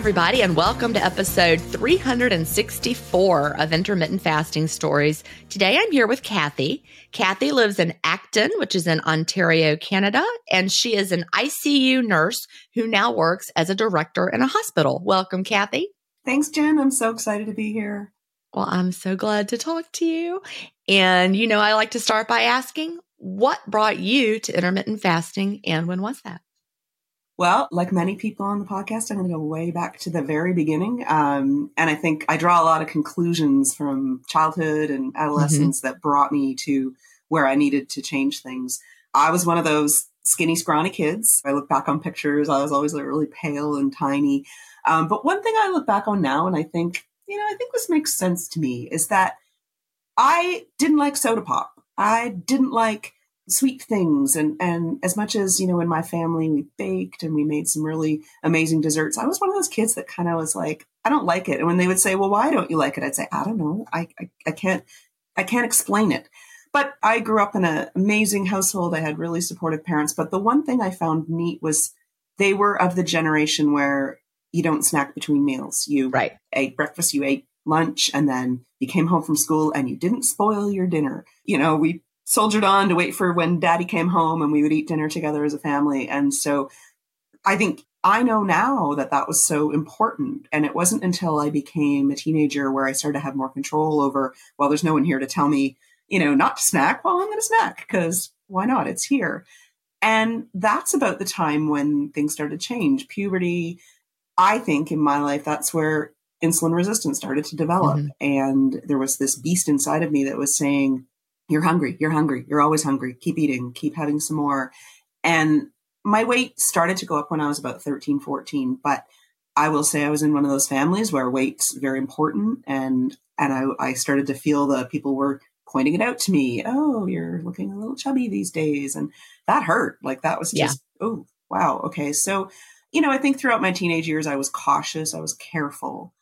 Everybody, and welcome to episode 364 of Intermittent Fasting Stories. Today I'm here with Cathy. Cathy lives in Acton, which is in Ontario, Canada, and she is an ICU nurse who now works as a director in a hospital. Welcome, Cathy. Thanks, Gin. I'm so excited to be here. Well, I'm so glad to talk to you. And, you know, I like to start by asking what brought you to intermittent fasting and when was that? Well, like many people on the podcast, I'm going to go way back to the very beginning. Um, and I think I draw a lot of conclusions from childhood and adolescence mm-hmm. that brought me to where I needed to change things. I was one of those skinny, scrawny kids. I look back on pictures, I was always like really pale and tiny. Um, but one thing I look back on now, and I think, you know, I think this makes sense to me, is that I didn't like soda pop. I didn't like sweet things. And and as much as you know in my family we baked and we made some really amazing desserts i was one of those kids that kind of was like i don't like it. And when they would say well why don't you like it? I'd say i don't know. I i, I can't i can't explain it. But i grew up in an amazing household. I had really supportive parents. But the one thing i found neat was they were of the generation where you don't snack between meals. You right. ate breakfast you ate lunch and then you came home from school and you didn't spoil your dinner. You know we soldiered on to wait for when daddy came home and we would eat dinner together as a family. And so I think I know now that that was so important. And it wasn't until I became a teenager where I started to have more control over, well, there's no one here to tell me, you know, not to snack. Well, I'm going to snack because why not? It's here. And that's about the time when things started to change. Puberty, I think in my life, that's where insulin resistance started to develop. Mm-hmm. And there was this beast inside of me that was saying, you're hungry, you're hungry, you're always hungry, keep eating, keep having some more. And my weight started to go up when I was about 13, 14, but I will say I was in one of those families where weight's very important and and I, I started to feel the people were pointing it out to me. Oh, you're looking a little chubby these days. And that hurt. Like that was just, yeah. oh, wow. Okay. So, you know, I think throughout my teenage years, I was cautious, I was careful,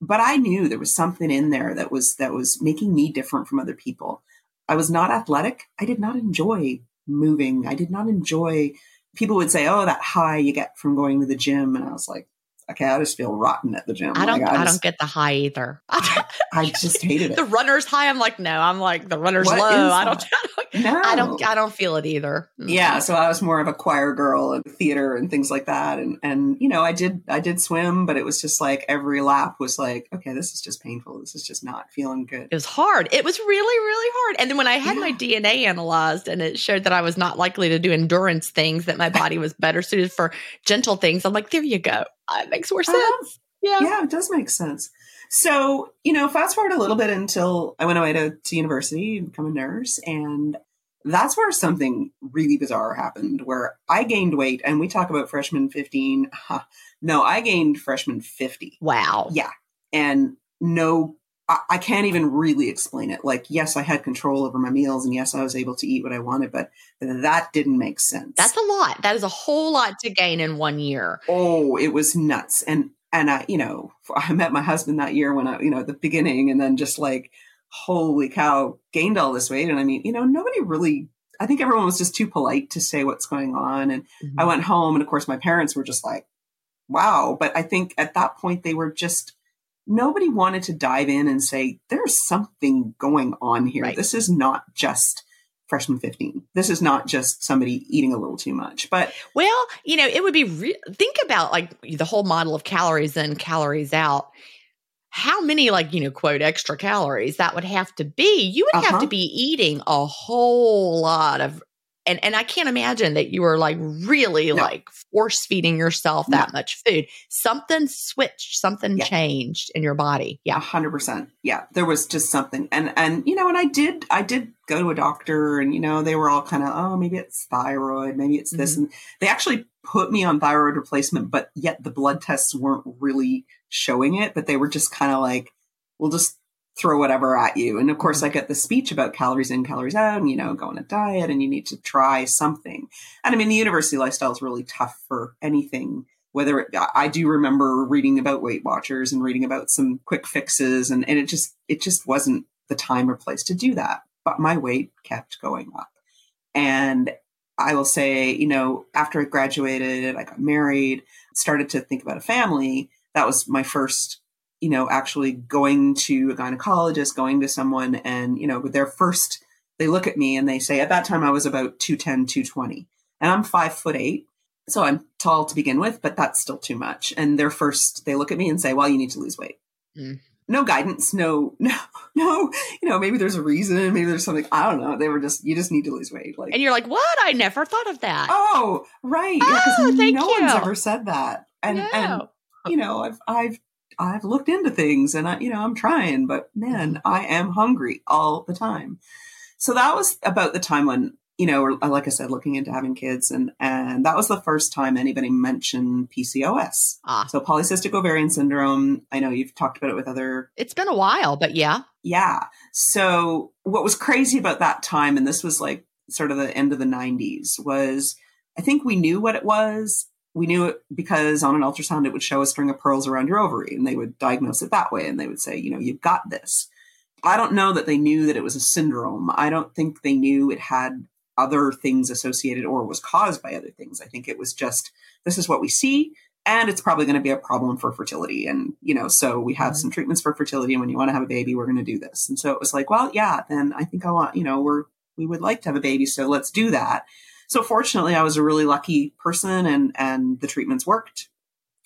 but I knew there was something in there that was, that was making me different from other people. I was not athletic. I did not enjoy moving. I did not enjoy, people would say, oh, that high you get from going to the gym. And I was like, okay, I just feel rotten at the gym. I don't. Like, I, I just, don't get the high either. I, I just hated it. the runner's high. I'm like, no. I'm like the runner's what low. I don't, I don't. No. I don't. I don't feel it either. Mm-hmm. Yeah. So I was more of a choir girl and theater and things like that. And and you know, I did I did swim, but it was just like every lap was like, okay, this is just painful. This is just not feeling good. It was hard. It was really really hard. And then when I had yeah. my DNA analyzed and it showed that I was not likely to do endurance things, that my body was better suited for gentle things, I'm like, there you go. It makes more uh-huh. sense. Uh, yeah. Yeah, it does make sense. So, you know, fast forward a little bit until I went away to, to university and become a nurse. And that's where something really bizarre happened where I gained weight. And we talk about freshman 15. Huh, no, I gained freshman 50. Wow. Yeah. And no, I, I can't even really explain it. Like, yes, I had control over my meals and yes, I was able to eat what I wanted, but that didn't make sense. That's a lot. That is a whole lot to gain in one year. Oh, it was nuts. And and I, you know, I met my husband that year when I, you know, at the beginning, and then just like, holy cow, gained all this weight. And I mean, you know, nobody really. I think everyone was just too polite to say what's going on. And mm-hmm. I went home, and of course, my parents were just like, "Wow!" But I think at that point they were just nobody wanted to dive in and say, "There's something going on here. Right. This is not just." freshman 15. This is not just somebody eating a little too much. But well, you know, it would be re- think about like the whole model of calories in, calories out. How many like, you know, quote extra calories that would have to be? You would uh-huh. have to be eating a whole lot of and and I can't imagine that you were like really no. like force feeding yourself that no. much food. Something switched, something yeah. changed in your body. Yeah, hundred percent. Yeah, there was just something, and and you know, and I did I did go to a doctor, and you know, they were all kind of oh maybe it's thyroid, maybe it's this, mm-hmm. and they actually put me on thyroid replacement, but yet the blood tests weren't really showing it, but they were just kind of like we'll just throw whatever at you. And of course, mm-hmm. I get the speech about calories in, calories out, and you know, go on a diet and you need to try something. And I mean, the university lifestyle is really tough for anything. Whether it, I do remember reading about Weight Watchers and reading about some quick fixes, and, and it just it just wasn't the time or place to do that. But my weight kept going up, and I will say, you know, after I graduated, I got married, started to think about a family. That was my first you know, actually going to a gynecologist, going to someone and, you know, with their first, they look at me and they say, at that time I was about 210, 220 and I'm five foot eight. So I'm tall to begin with, but that's still too much. And their first, they look at me and say, well, you need to lose weight. Mm. No guidance, no, no, no, you know, maybe there's a reason, maybe there's something, I don't know. They were just, you just need to lose weight. Like, and you're like, what? I never thought of that. Oh, right. Oh, yeah, because no you. one's ever said that. And, no. and, you know, I've, I've I've looked into things and I, you know, I'm trying, but man, I am hungry all the time. So that was about the time when, you know, like I said, looking into having kids and, and that was the first time anybody mentioned PCOS. Ah. So polycystic ovarian syndrome. I know you've talked about it with other. It's been a while, but yeah. Yeah. So what was crazy about that time, and this was like sort of the end of the 90s, was I think we knew what it was we knew it because on an ultrasound it would show a string of pearls around your ovary and they would diagnose it that way and they would say you know you've got this. I don't know that they knew that it was a syndrome. I don't think they knew it had other things associated or was caused by other things. I think it was just this is what we see and it's probably going to be a problem for fertility. And you know so we have mm-hmm. some treatments for fertility and when you want to have a baby we're going to do this. And so it was like well yeah then i think i want you know we're we would like to have a baby so let's do that so fortunately, I was a really lucky person and, and the treatments worked.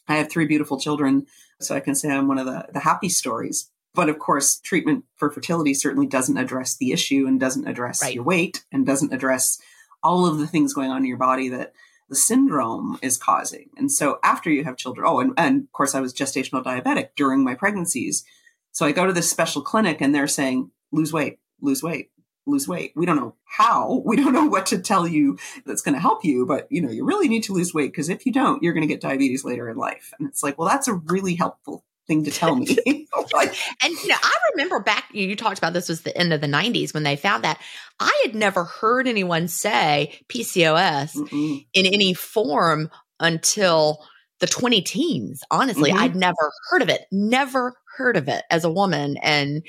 I have three beautiful children, so I can say I'm one of the, the happy stories. But of course, treatment for fertility certainly doesn't address the issue and doesn't address right. your weight and doesn't address all of the things going on in your body that the syndrome is causing. And so after you have children, oh, and, and of course, I was gestational diabetic during my pregnancies. So I go to this special clinic and they're saying, lose weight, lose weight, lose weight. We don't know how. We don't know what to tell you that's going to help you, but you know, you really need to lose weight because if you don't, you're going to get diabetes later in life. And it's like, well, that's a really helpful thing to tell me. like, and you know, I remember back you talked about this was the end of the 90s when they found that. I had never heard anyone say PCOS mm-mm. in any form until the 20 teens. Honestly, mm-hmm. I'd never heard of it. Never heard of it as a woman and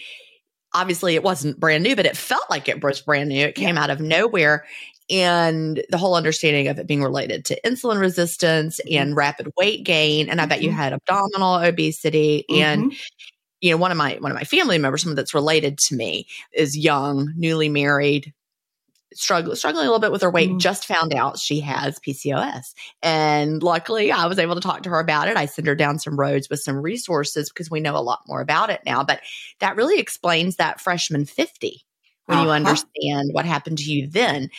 obviously it wasn't brand new, but it felt like it was brand new. It came yeah. out of nowhere. And the whole understanding of it being related to insulin resistance mm-hmm. and rapid weight gain. And I bet you mm-hmm. had abdominal obesity. Mm-hmm. And, you know, one of my one of my family members, someone that's related to me, is young, newly married, struggling struggling a little bit with her weight mm just found out she has PCOS and luckily I was able to talk to her about it. I sent her down some roads with some resources because we know a lot more about it now. But that really explains that freshman 50 when uh-huh. you understand what happened to you then.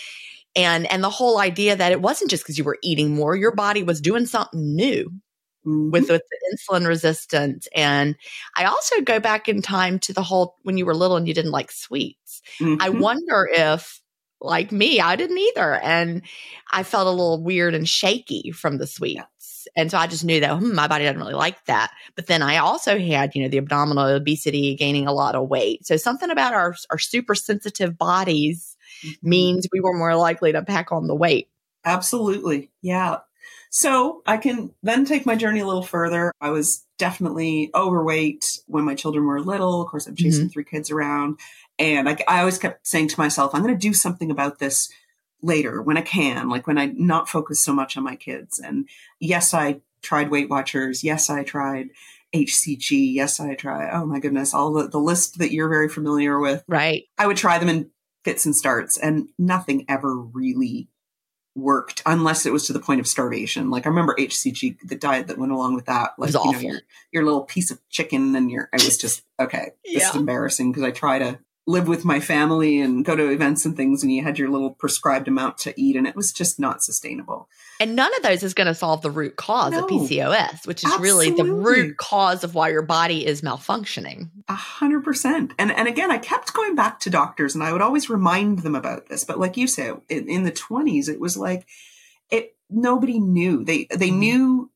And and the whole idea that it wasn't just because you were eating more your body was doing something new mm-hmm. with, with the insulin resistance. And i also go back in time to the whole when you were little and you didn't like sweets. Mm-hmm. i wonder if like me, I didn't either. And I felt a little weird and shaky from the sweets. And so I just knew that hmm, my body doesn't really like that. But then I also had, you know, the abdominal obesity, gaining a lot of weight. So something about our, our super sensitive bodies mm-hmm. means we were more likely to pack on the weight. Absolutely. Yeah. So I can then take my journey a little further. I was definitely overweight when my children were little. Of course, I'm chasing mm-hmm. three kids around. And I, I always kept saying to myself, I'm going to do something about this later when I can, like when I not focus so much on my kids. And yes, I tried Weight Watchers. Yes, I tried HCG. Yes, I tried. Oh my goodness, all the, the list that you're very familiar with. Right. I would try them in fits and starts, and nothing ever really worked unless it was to the point of starvation. Like I remember HCG, the diet that went along with that, like you know, your, your little piece of chicken and your, I was just, okay, this yeah. is embarrassing because I try to live with my family and go to events and things and you had your little prescribed amount to eat and it was just not sustainable. And none of those is going to solve the root cause no, of PCOS, which is absolutely. really the root cause of why your body is malfunctioning. A hundred percent. And and again, I kept going back to doctors and I would always remind them about this. But like you say, in, in the twenties, it was like it nobody knew. They they mm-hmm. knew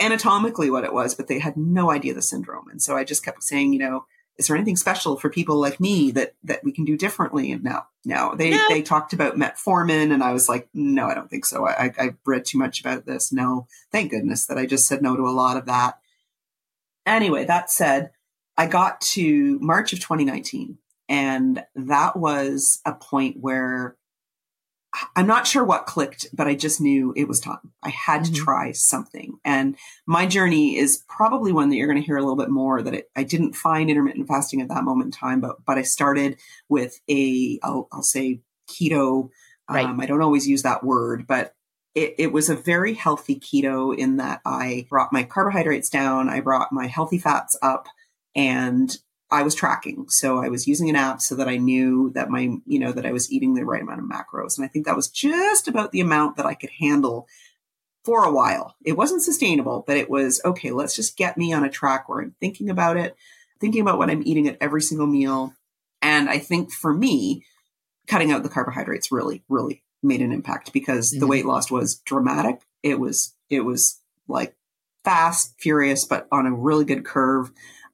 anatomically what it was, but they had no idea the syndrome. And so I just kept saying, you know, is there anything special for people like me that that we can do differently? And no, no, they no. they talked about metformin, and I was like, no, I don't think so. I, I have read too much about this. No, thank goodness that I just said no to a lot of that. Anyway, that said, I got to March of 2019, and that was a point where I'm not sure what clicked, but I just knew it was time. I had mm-hmm. to try something. And my journey is probably one that you're going to hear a little bit more that it, I didn't find intermittent fasting at that moment in time, but, but I started with a, I'll, I'll say keto. Right. Um, I don't always use that word, but it, it, was a very healthy keto in that I brought my carbohydrates down. I brought my healthy fats up and I was tracking. So I was using an app so that I knew that my, you know, that I was eating the right amount of macros. And I think that was just about the amount that I could handle for a while. It wasn't sustainable, but it was okay, let's just get me on a track where I'm thinking about it, thinking about what I'm eating at every single meal. And I think for me, cutting out the carbohydrates really, really made an impact because mm-hmm. the weight loss was dramatic. It was, it was like fast, furious, but on a really good curve.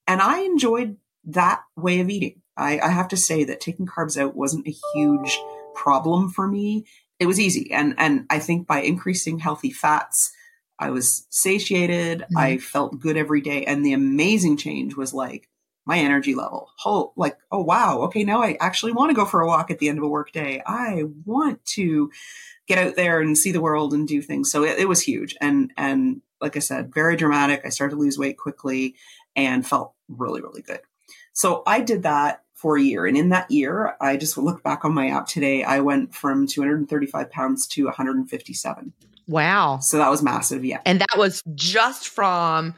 And I enjoyed that way of eating. I, I have to say that taking carbs out wasn't a huge problem for me. It was easy. And, and I think by increasing healthy fats, I was satiated. Mm-hmm. I felt good every day. And the amazing change was like my energy level. Oh, like, oh, wow. Okay. Now I actually want to go for a walk at the end of a work day. I want to get out there and see the world and do things. So it, it was huge. And, and like I said, very dramatic. I started to lose weight quickly and felt really, really good. So I did that for a year. And in that year, I just look back on my app today. I went from 235 pounds to 157. Wow. So that was massive. Yeah. And that was just from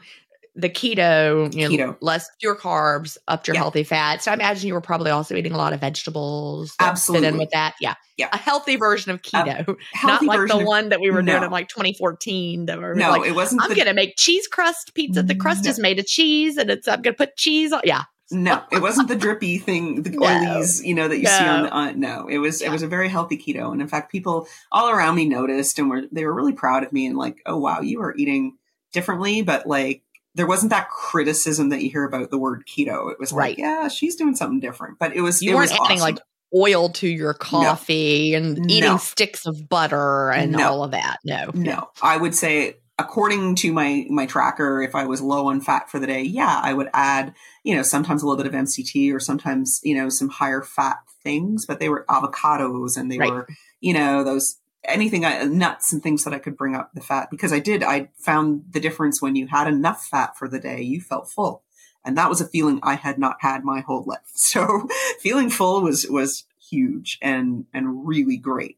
the keto, you know, keto. less pure carbs, up your yeah. healthy fats. So I imagine you were probably also eating a lot of vegetables. Absolutely. Fit in with that. Yeah. Yeah. A healthy version of keto. Not like the of, one that we were no. doing in like 2014. That were no, like, it wasn't. I'm going to make cheese crust pizza. The crust no. is made of cheese and it's, I'm going to put cheese on. Yeah. No, it wasn't the drippy thing, the no. oilies, you know, that you no. see on the. Uh, no, it was yeah. it was a very healthy keto, and in fact, people all around me noticed and were they were really proud of me and like, oh wow, you are eating differently, but like there wasn't that criticism that you hear about the word keto. It was right. like, yeah, she's doing something different, but it was you it weren't was adding awesome. like oil to your coffee no. and eating sticks of butter and all of that. No, no, I would say according to my my tracker if i was low on fat for the day yeah i would add you know sometimes a little bit of mct or sometimes you know some higher fat things but they were avocados and they right. were you know those anything I, nuts and things that i could bring up the fat because i did i found the difference when you had enough fat for the day you felt full. And that was a feeling i had not had my whole life. So feeling full was was huge and and really great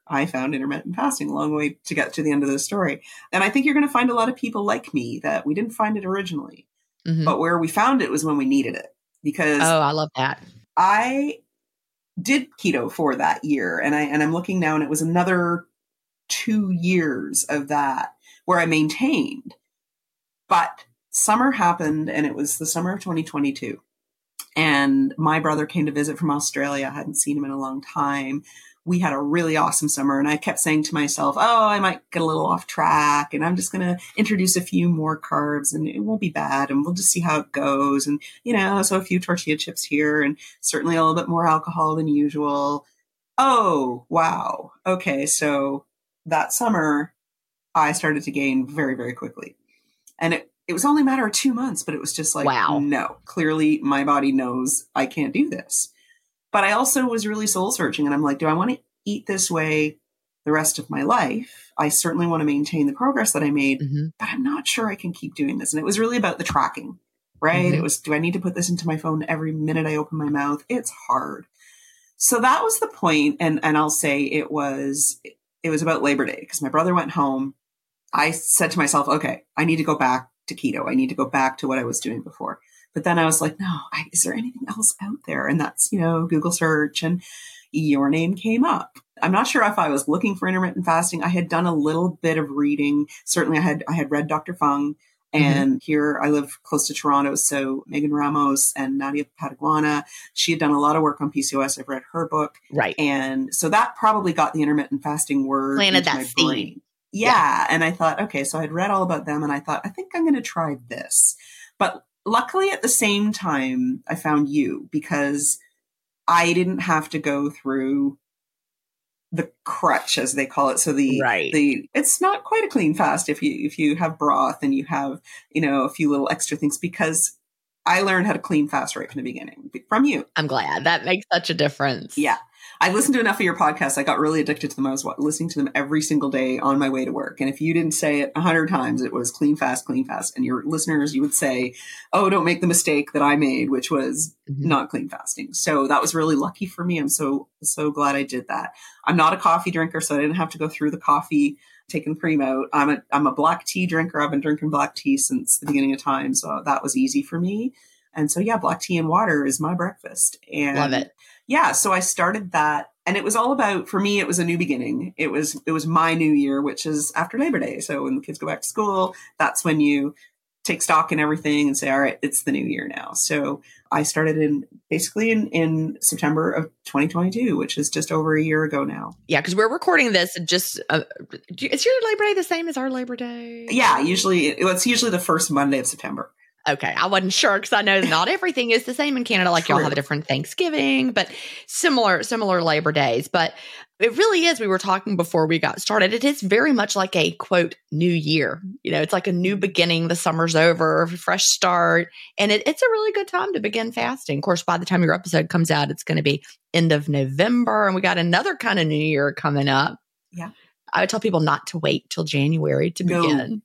I found intermittent fasting a long way to get to the end of the story. And I think you're going to find a lot of people like me that we didn't find it originally, mm-hmm. but where we found it was when we needed it. Because oh, I love that. I did keto for that year, and I and I'm looking now, and it was another two years of that where I maintained. But summer happened, and it was the summer of 2022. And my brother came to visit from Australia. I hadn't seen him in a long time we had a really awesome summer and I kept saying to myself, oh, I might get a little off track and I'm just going to introduce a few more carbs and it won't be bad and we'll just see how it goes. And, you know, so a few tortilla chips here and certainly a little bit more alcohol than usual. Oh, wow. Okay. So that summer I started to gain very, very quickly. And it, it was only a matter of two months, but it was just like, wow. no, clearly my body knows I can't do this. But I also was really soul searching and I'm like, do I want to eat this way the rest of my life? I certainly want to maintain the progress that I made, mm-hmm. but I'm not sure I can keep doing this. And it was really about the tracking, right? Mm-hmm. It was, do I need to put this into my phone every minute I open my mouth? It's hard. So that was the point, and and I'll say it was it was about Labor Day because my brother went home. I said to myself, okay, I need to go back to keto. I need to go back to what I was doing before. But then I was like, no, I, is there anything else out there? And that's, you know, Google search and your name came up. I'm not sure if I was looking for intermittent fasting. I had done a little bit of reading. Certainly I had, I had read Dr. Fung mm-hmm. and mm-hmm. here I live close to Toronto. So Megan Ramos and Nadia Pateguana, she had done a lot of work on PCOS. I've read her book. Right. And so that probably got the intermittent fasting word planted that seed. Yeah. yeah. And I thought, okay, so I'd read all about them and I thought, I think I'm going to try this. But luckily at the same time i found you because i didn't have to go through the crutch as they call it. So the right. the it's not quite a clean fast if you if you have broth and you have you know a few little extra things because i learned how to clean fast right from the beginning from you. I'm glad. That makes such a difference. Yeah I listened to enough of your podcasts. I got really addicted to them. I was listening to them every single day on my way to work. And if you didn't say it a hundred times, it was clean fast, clean fast. And your listeners, you would say, "Oh, don't make the mistake that I made, which was mm-hmm. not clean fasting." So that was really lucky for me. I'm so so glad I did that. I'm not a coffee drinker, so I didn't have to go through the coffee taking cream out. I'm a I'm a black tea drinker. I've been drinking black tea since the beginning of time, so that was easy for me. And so yeah, black tea and water is my breakfast. And love it yeah, so I started that and it was all about for me it was a new beginning. It was it was my new year which is after Labor Day. So when the kids go back to school, that's when you take stock in everything and say all right, it's the new year now. So I started in basically in in September of 2022, which is just over a year ago now. Yeah, because we're recording this just. Uh, is your Labor Day the same as our Labor Day? Yeah, usually it's usually the first Monday of September. Okay, I wasn't sure because I know not everything is the same in Canada. Like True. y'all have a different Thanksgiving, but similar similar Labor Days. But it really is. We were talking before we got started. It is very much like a quote new year. You know, it's like a new beginning. The summer's over, fresh start, and it, it's a really good time to begin fasting. Of course, by the time your episode comes out, it's going to be end of November, and we got another kind of new year coming up. Yeah, I would tell people not to wait till January to no. begin.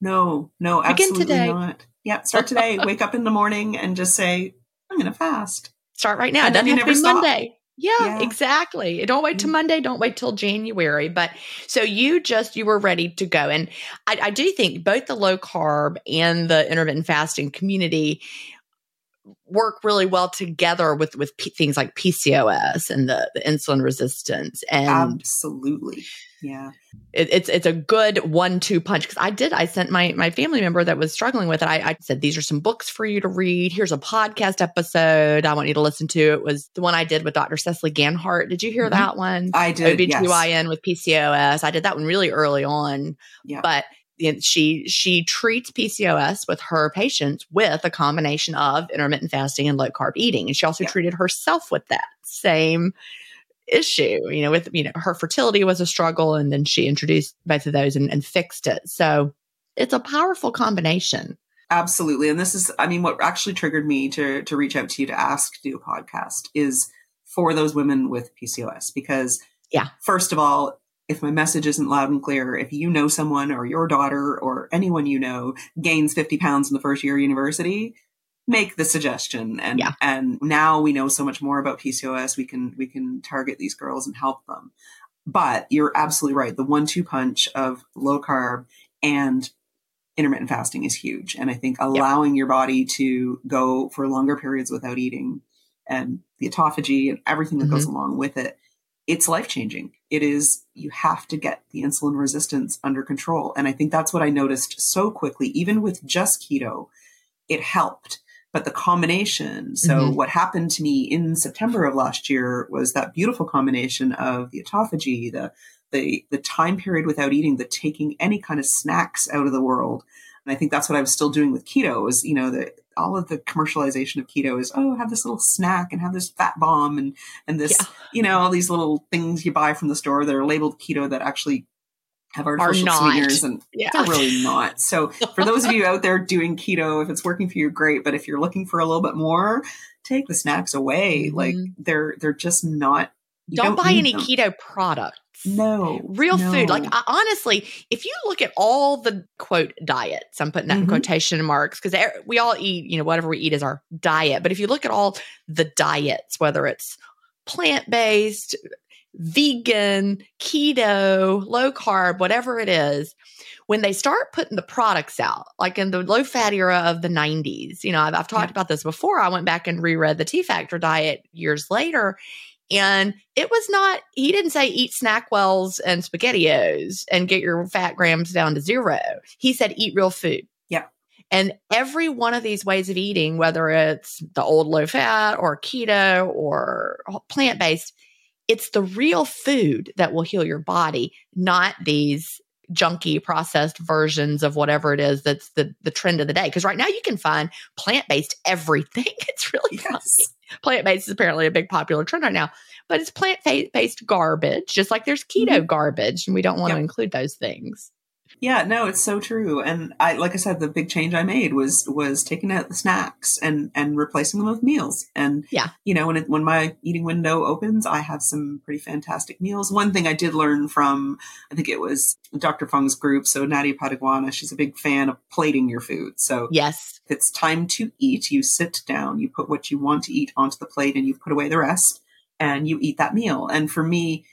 No, no, absolutely begin today. not. Yeah, start today. wake up in the morning and just say, I'm going to fast. Start right now. And it doesn't have to be stop. Monday. Yeah, yeah, exactly. Don't wait till mm. Monday. Don't wait till January. But so you just you were ready to go, and I, I do think both the low carb and the intermittent fasting community work really well together with with p- things like PCOS and the, the insulin resistance and absolutely yeah it, it's it's a good one two punch because I did I sent my my family member that was struggling with it I, I said these are some books for you to read here's a podcast episode I want you to listen to it was the one I did with Dr. Cecily Ganheart did you hear mm-hmm. that one I did OBGYN yes. with PCOS I did that one really early on yeah. but she she treats PCOS with her patients with a combination of intermittent fasting and low carb eating, and she also yeah. treated herself with that same issue. You know, with you know her fertility was a struggle, and then she introduced both of those and, and fixed it. So it's a powerful combination. Absolutely, and this is I mean what actually triggered me to to reach out to you to ask to do a podcast is for those women with PCOS because yeah, first of all, if my message isn't loud and clear, if you know someone or your daughter or anyone you know gains 50 pounds in the first year of university, make the suggestion. And, yeah. and now we know so much more about PCOS. We can, we can target these girls and help them. But you're absolutely right. The one, two punch of low carb and intermittent fasting is huge. And I think allowing your body to go for longer periods without eating and the autophagy and everything that mm-hmm. goes along with it it's life changing. It is, you have to get the insulin resistance under control. And I think that's what I noticed so quickly, even with just keto, it helped. But the combination, so mm-hmm. what happened to me in September of last year was that beautiful combination of the autophagy, the, the, the time period without eating, the taking any kind of snacks out of the world. And I think that's what I was still doing with keto is, you know, the, all of the commercialization of keto is oh have this little snack and have this fat bomb and and this yeah. you know all these little things you buy from the store that are labeled keto that actually have artificial sweeteners and yeah. they're really not. So for those of you out there doing keto, if it's working for you, great. But if you're looking for a little bit more, take the snacks away. Mm-hmm. Like they're they're just not. Don't, don't, buy any them. keto product. No. Real no. food. Like, I, honestly, if you look at all the quote diets, I'm putting that mm-hmm. in quotation marks because we all eat, you know, whatever we eat is our diet. But if you look at all the diets, whether it's plant based, vegan, keto, low carb, whatever it is, when they start putting the products out, like in the low fat era of the 90s, you know, I've, I've talked yeah. about this before. I went back and reread the T Factor diet years later and it was not, he didn't say eat SnackWells and SpaghettiOs and get your fat grams down to zero. He said eat real food. Yeah. And every one of these ways of eating, whether it's the old low fat or keto or plant based, it's the real food that will heal your body, not these junky processed versions of whatever it is that's the the trend of the day. Because right now you can find plant based everything. It's really yes. Plant based is apparently a big popular trend right now. but it's plant based garbage, just like there's keto mm-hmm. garbage, and we don't want yep. to include those things. Yeah, no, it's so true. And I, like I said, the big change I made was was taking out the snacks and and replacing them with meals. And yeah, you know, when it, when my eating window opens, I have some pretty fantastic meals. One thing I did learn from, I think it was Dr. Fung's group. So Nadia Pateguana, she's a big fan of plating your food. So yes, it's time to eat. You sit down, you put what you want to eat onto the plate, and you put away the rest, and you eat that meal. And for me,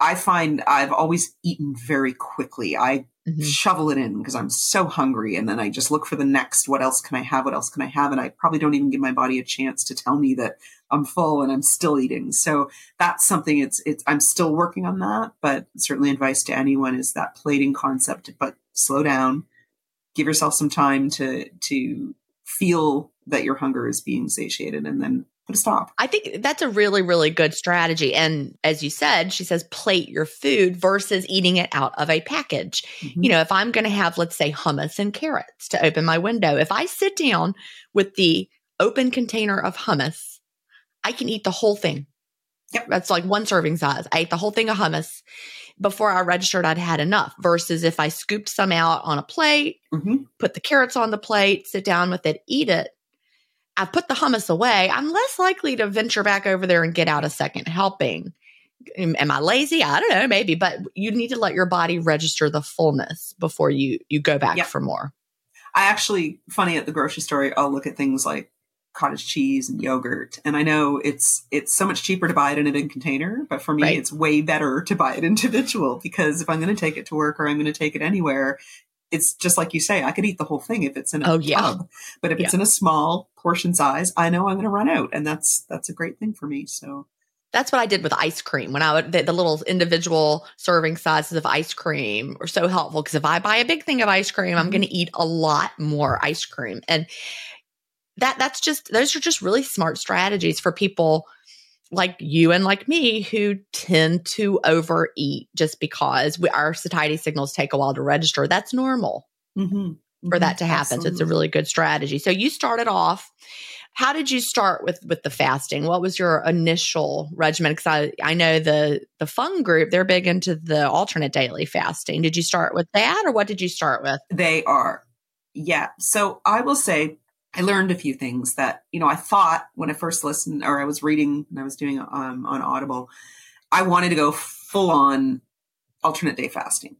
I find I've always eaten very quickly. I mm-hmm. shovel it in because I'm so hungry. And then I just look for the next, what else can I have? What else can I have? And I probably don't even give my body a chance to tell me that I'm full and I'm still eating. So that's something it's, it's, I'm still working on that, but certainly advice to anyone is that plating concept, but slow down, give yourself some time to, to feel that your hunger is being satiated and then stop. I think that's a really, really good strategy. And as you said, she says plate your food versus eating it out of a package. Mm-hmm. You know, if I'm going to have, let's say, hummus and carrots to open my window, if I sit down with the open container of hummus, I can eat the whole thing. Yep. That's like one serving size. I ate the whole thing of hummus before I registered I'd had enough versus if I scooped some out on a plate, mm-hmm. put the carrots on the plate, sit down with it, eat it, I've put the hummus away, I'm less likely to venture back over there and get out a second helping. Am I lazy? I don't know, maybe, but you need to let your body register the fullness before you you go back yep. for more. I actually, funny at the grocery store, I'll look at things like cottage cheese and yogurt, and I know it's it's so much cheaper to buy it in a big container, but for me, right. it's way better to buy it individual because if I'm going to take it to work or I'm going to take it anywhere, it's just like you say, I could eat the whole thing if it's in a oh, yeah. tub. But if yeah. it's in a small portion size, I know I'm going to run out, and that's that's a great thing for me. So that's what I did with ice cream when I would the, the little individual serving sizes of ice cream are so helpful because if I buy a big thing of ice cream, I'm going to mm-hmm. eat a lot more ice cream, and that that's just those are just really smart strategies for people like you and like me who tend to overeat just because we, our satiety signals take a while to register. That's normal mm-hmm. for that to happen. Absolutely. So it's a really good strategy. So you started off. How did you start with with the fasting? What was your initial regimen? Because I, I know the the Fung group they're big into the alternate daily fasting. Did you start with that, or what did you start with? They are, yeah. So I will say I learned a few things that, you know, I thought when I first listened or I was reading and I was doing um, on Audible, I wanted to go full on alternate day fasting.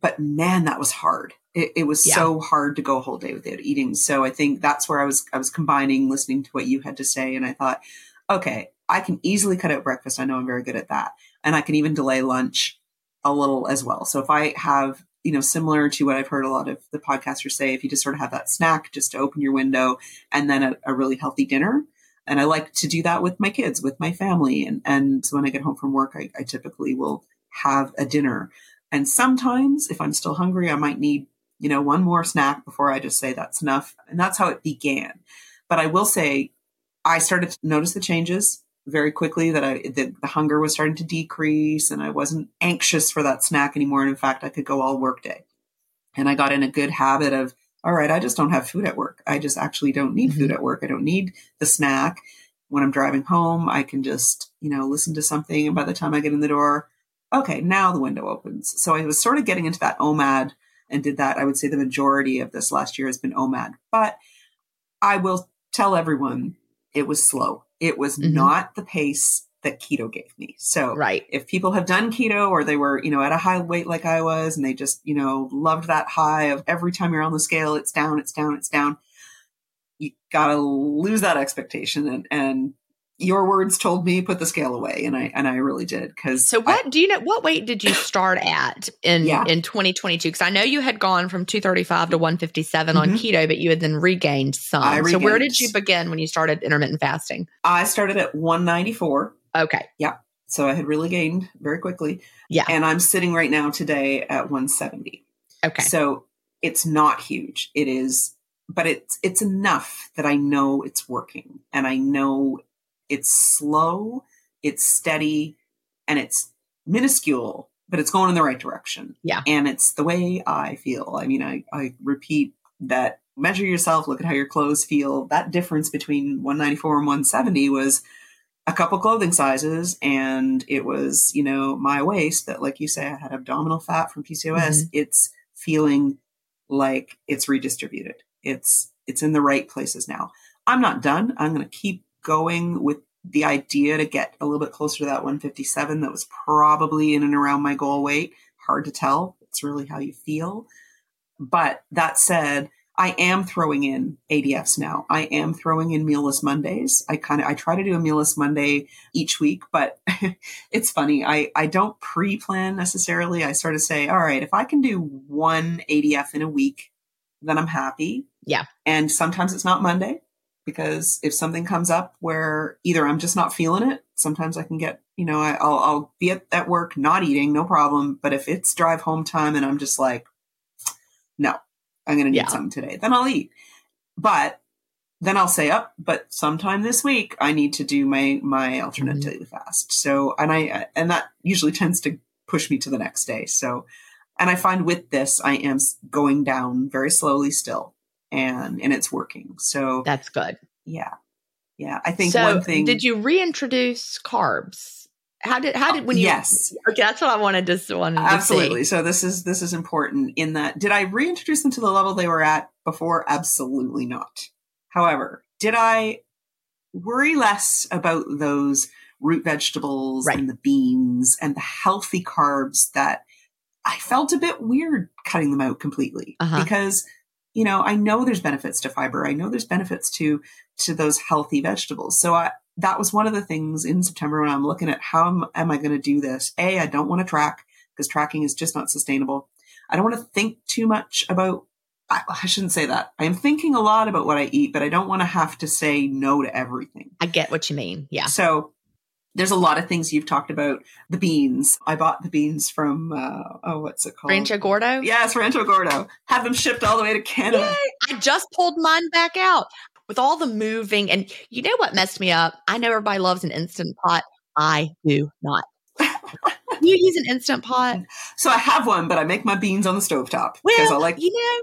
But man, that was hard. It, it was yeah. so hard to go a whole day without eating. So I think that's where I was, I was combining listening to what you had to say. And I thought, okay, I can easily cut out breakfast. I know I'm very good at that. And I can even delay lunch a little as well. So if I have you know, similar to what I've heard a lot of the podcasters say, if you just sort of have that snack just to open your window and then a, a really healthy dinner. And I like to do that with my kids, with my family. And, and so when I get home from work, I, I typically will have a dinner. And sometimes if I'm still hungry, I might need, you know, one more snack before I just say that's enough. And that's how it began. But I will say I started to notice the changes very quickly that I that the hunger was starting to decrease and I wasn't anxious for that snack anymore. And in fact, I could go all workday. And I got in a good habit of, all right, I just don't have food at work. I just actually don't need mm-hmm. food at work. I don't need the snack. When I'm driving home, I can just, you know, listen to something. And by the time I get in the door, okay, now the window opens. So I was sort of getting into that OMAD and did that. I would say the majority of this last year has been OMAD. But I will tell everyone it was slow it was mm-hmm. not the pace that keto gave me. So right. if people have done keto or they were, you know, at a high weight like I was and they just, you know, loved that high of every time you're on the scale, it's down, it's down, it's down. You gotta lose that expectation and, and your words told me put the scale away. And i and i really did because so what I, do you know what weight did you start at in yeah. in 2022 because i know you had gone from 235 to 157 mm-hmm. on keto but you had then regained some. Regained. so where did you begin when you started intermittent fasting? I started at 194 okay. Yeah. So i had really gained very quickly. Yeah. And i'm sitting right now today at 170 okay. So it's not huge. It is but it's it's enough that i know it's working. And i know it's slow, it's steady, and it's minuscule, but it's going in the right direction. Yeah. And it's the way I feel. I mean, I, I repeat that measure yourself, look at how your clothes feel. That difference between 194 and 170 was a couple clothing sizes and it was, you know, my waist that, like you say, I had abdominal fat from PCOS. Mm-hmm. It's feeling like it's redistributed. It's, it's in the right places now. I'm not done. I'm going to keep going with the idea to get a little bit closer to that 157 that was probably in and around my goal weight. Hard to tell. It's really how you feel. But that said, I am throwing in ADFs now. I am throwing in mealless Mondays. I kind of I try to do a mealless Monday each week, but it's funny. I I don't pre-plan necessarily. I sort of say, all right, if I can do one ADF in a week, then I'm happy. Yeah. And sometimes it's not Monday because if something comes up where either I'm just not feeling it, sometimes I can get, you know, I, will I'll be at, at work not eating, no problem. But if it's drive home time and I'm just like, no, I'm going to need yeah. something today. Then I'll eat. But then I'll say, up, oh, but sometime this week I need to do my my alternate mm-hmm. daily fast. So, and I and that usually tends to push me to the next day. So, and I find with this I am going down very slowly still, and and it's working. So that's good. Yeah, yeah. I think so one thing. Did you reintroduce carbs? How did how did when you yes okay that's what I wanted to wanted absolutely to so this is this is important in that did I reintroduce them to the level they were at before absolutely not however did I worry less about those root vegetables right. and the beans and the healthy carbs that I felt a bit weird cutting them out completely uh-huh. because you know I know there's benefits to fiber I know there's benefits to to those healthy vegetables so I that was one of the things in September when I'm looking at how am, am I going to do this? A, I don't want to track because tracking is just not sustainable. I don't want to think too much about, I, I, shouldn't say that. I am thinking a lot about what I eat, but I don't want to have to say no to everything. I get what you mean. Yeah. So there's a lot of things you've talked about. The beans. I bought the beans from, uh, oh, what's it called? Rancho Gordo? Yes, Rancho Gordo. Have them shipped all the way to Canada. Yay! I just pulled mine back out with all the moving. And you know what messed me up? I know everybody loves an instant pot. I do not. you use an instant pot? So I have one, but I make my beans on the stovetop well, because I like. You know,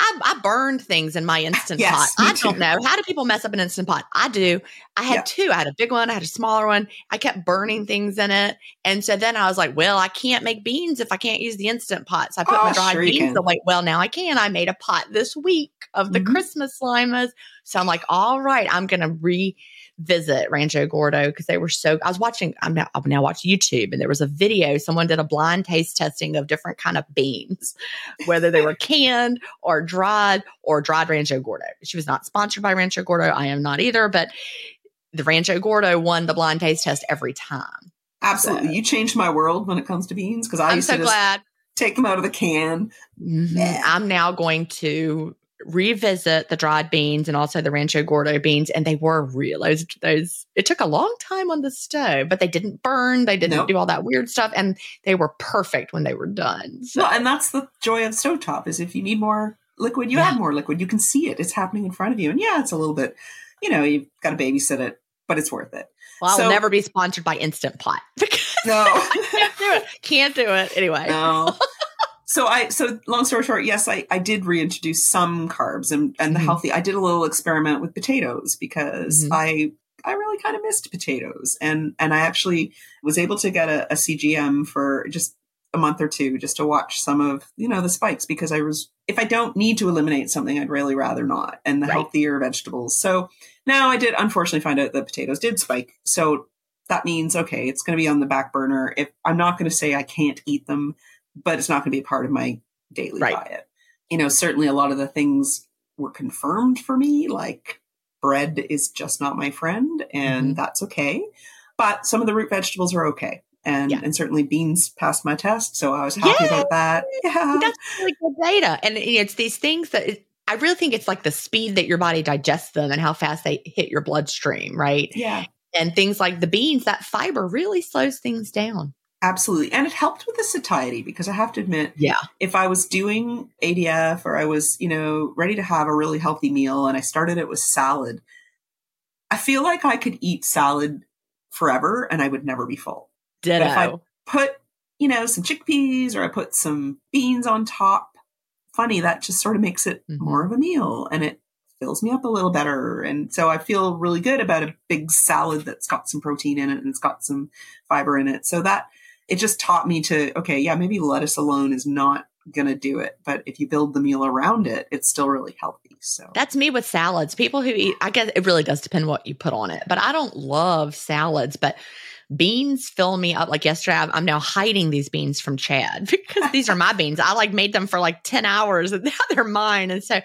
I, I, burned things in my instant yes, pot. I don't know. How do people mess up an instant pot? I do. I had yeah. two. I had a big one. I had a smaller one. I kept burning things in it. And so then I was like, well, I can't make beans if I can't use the instant pot. So I put oh, my dried sure beans away. Well, now I can. I made a pot this week of the mm-hmm. Christmas limas. So I'm like, all right, I'm going to revisit Rancho Gordo because they were so. I was watching. I'm now. I've now watched YouTube, and there was a video. Someone did a blind taste testing of different kind of beans, whether they were canned or dried or dried Rancho Gordo. She was not sponsored by Rancho Gordo. I am not either, but the Rancho Gordo won the blind taste test every time. Absolutely, so. you changed my world when it comes to beans because I am used so to glad. take them out of the can. Mm-hmm. Yeah. I'm now going to revisit the dried beans and also the Rancho Gordo beans, and they were real. Those, those, it took a long time on the stove, but they didn't burn. They didn't nope. do all that weird stuff, and they were perfect when they were done. So. Well, and that's the joy of stovetop is if you need more liquid, you yeah. add more liquid. You can see it; it's happening in front of you. And yeah, it's a little bit, you know, you've got to babysit it, but it's worth it. Well, so, I'll never be sponsored by Instant Pot. no, can't do it. Can't do it anyway. No so I so long story short, yes, I, I did reintroduce some carbs and, and the mm-hmm. healthy. I did a little experiment with potatoes because mm-hmm. I I really kind of missed potatoes and and I actually was able to get a, a, CGM for just a month or two just to watch some of you know the spikes because I was if I don't need to eliminate something I'd really rather not and the right. healthier vegetables. So now I did unfortunately find out that potatoes did spike. So that means okay, it's going to be on the back burner. If I'm not going to say I can't eat them but it's not going to be a part of my daily right. diet. You know, certainly a lot of the things were confirmed for me, like bread is just not my friend, and mm-hmm. that's okay. But some of the root vegetables are okay. And, yeah. and certainly beans passed my test, so I was happy Yay! about that. Yeah, that's really good data, and it's these things that it, I really think it's like the speed that your body digests them and how fast they hit your bloodstream, right? Yeah, and things like the beans, that fiber really slows things down. Absolutely. And it helped with the satiety because I have to admit, yeah, if I was doing ADF or I was, you know, ready to have a really healthy meal and I started it with salad, I feel like I could eat salad forever and I would never be full. Ditto. But if I put, you know, some chickpeas or I put some beans on top, funny, that just sort of makes it mm-hmm. more of a meal and it fills me up a little better. And so I feel really good about a big salad that's got some protein in it and it's got some fiber in it. So that it just taught me to, okay, yeah, maybe lettuce alone is not going to do it. But if you build the meal around it, it's still really healthy. So that's me with salads. People who eat, I guess it really does depend what you put on it, but I don't love salads, but beans fill me up. Like yesterday, I'm now hiding these beans from Chad because these are my beans. I like made them for like 10 hours and now they're mine. And so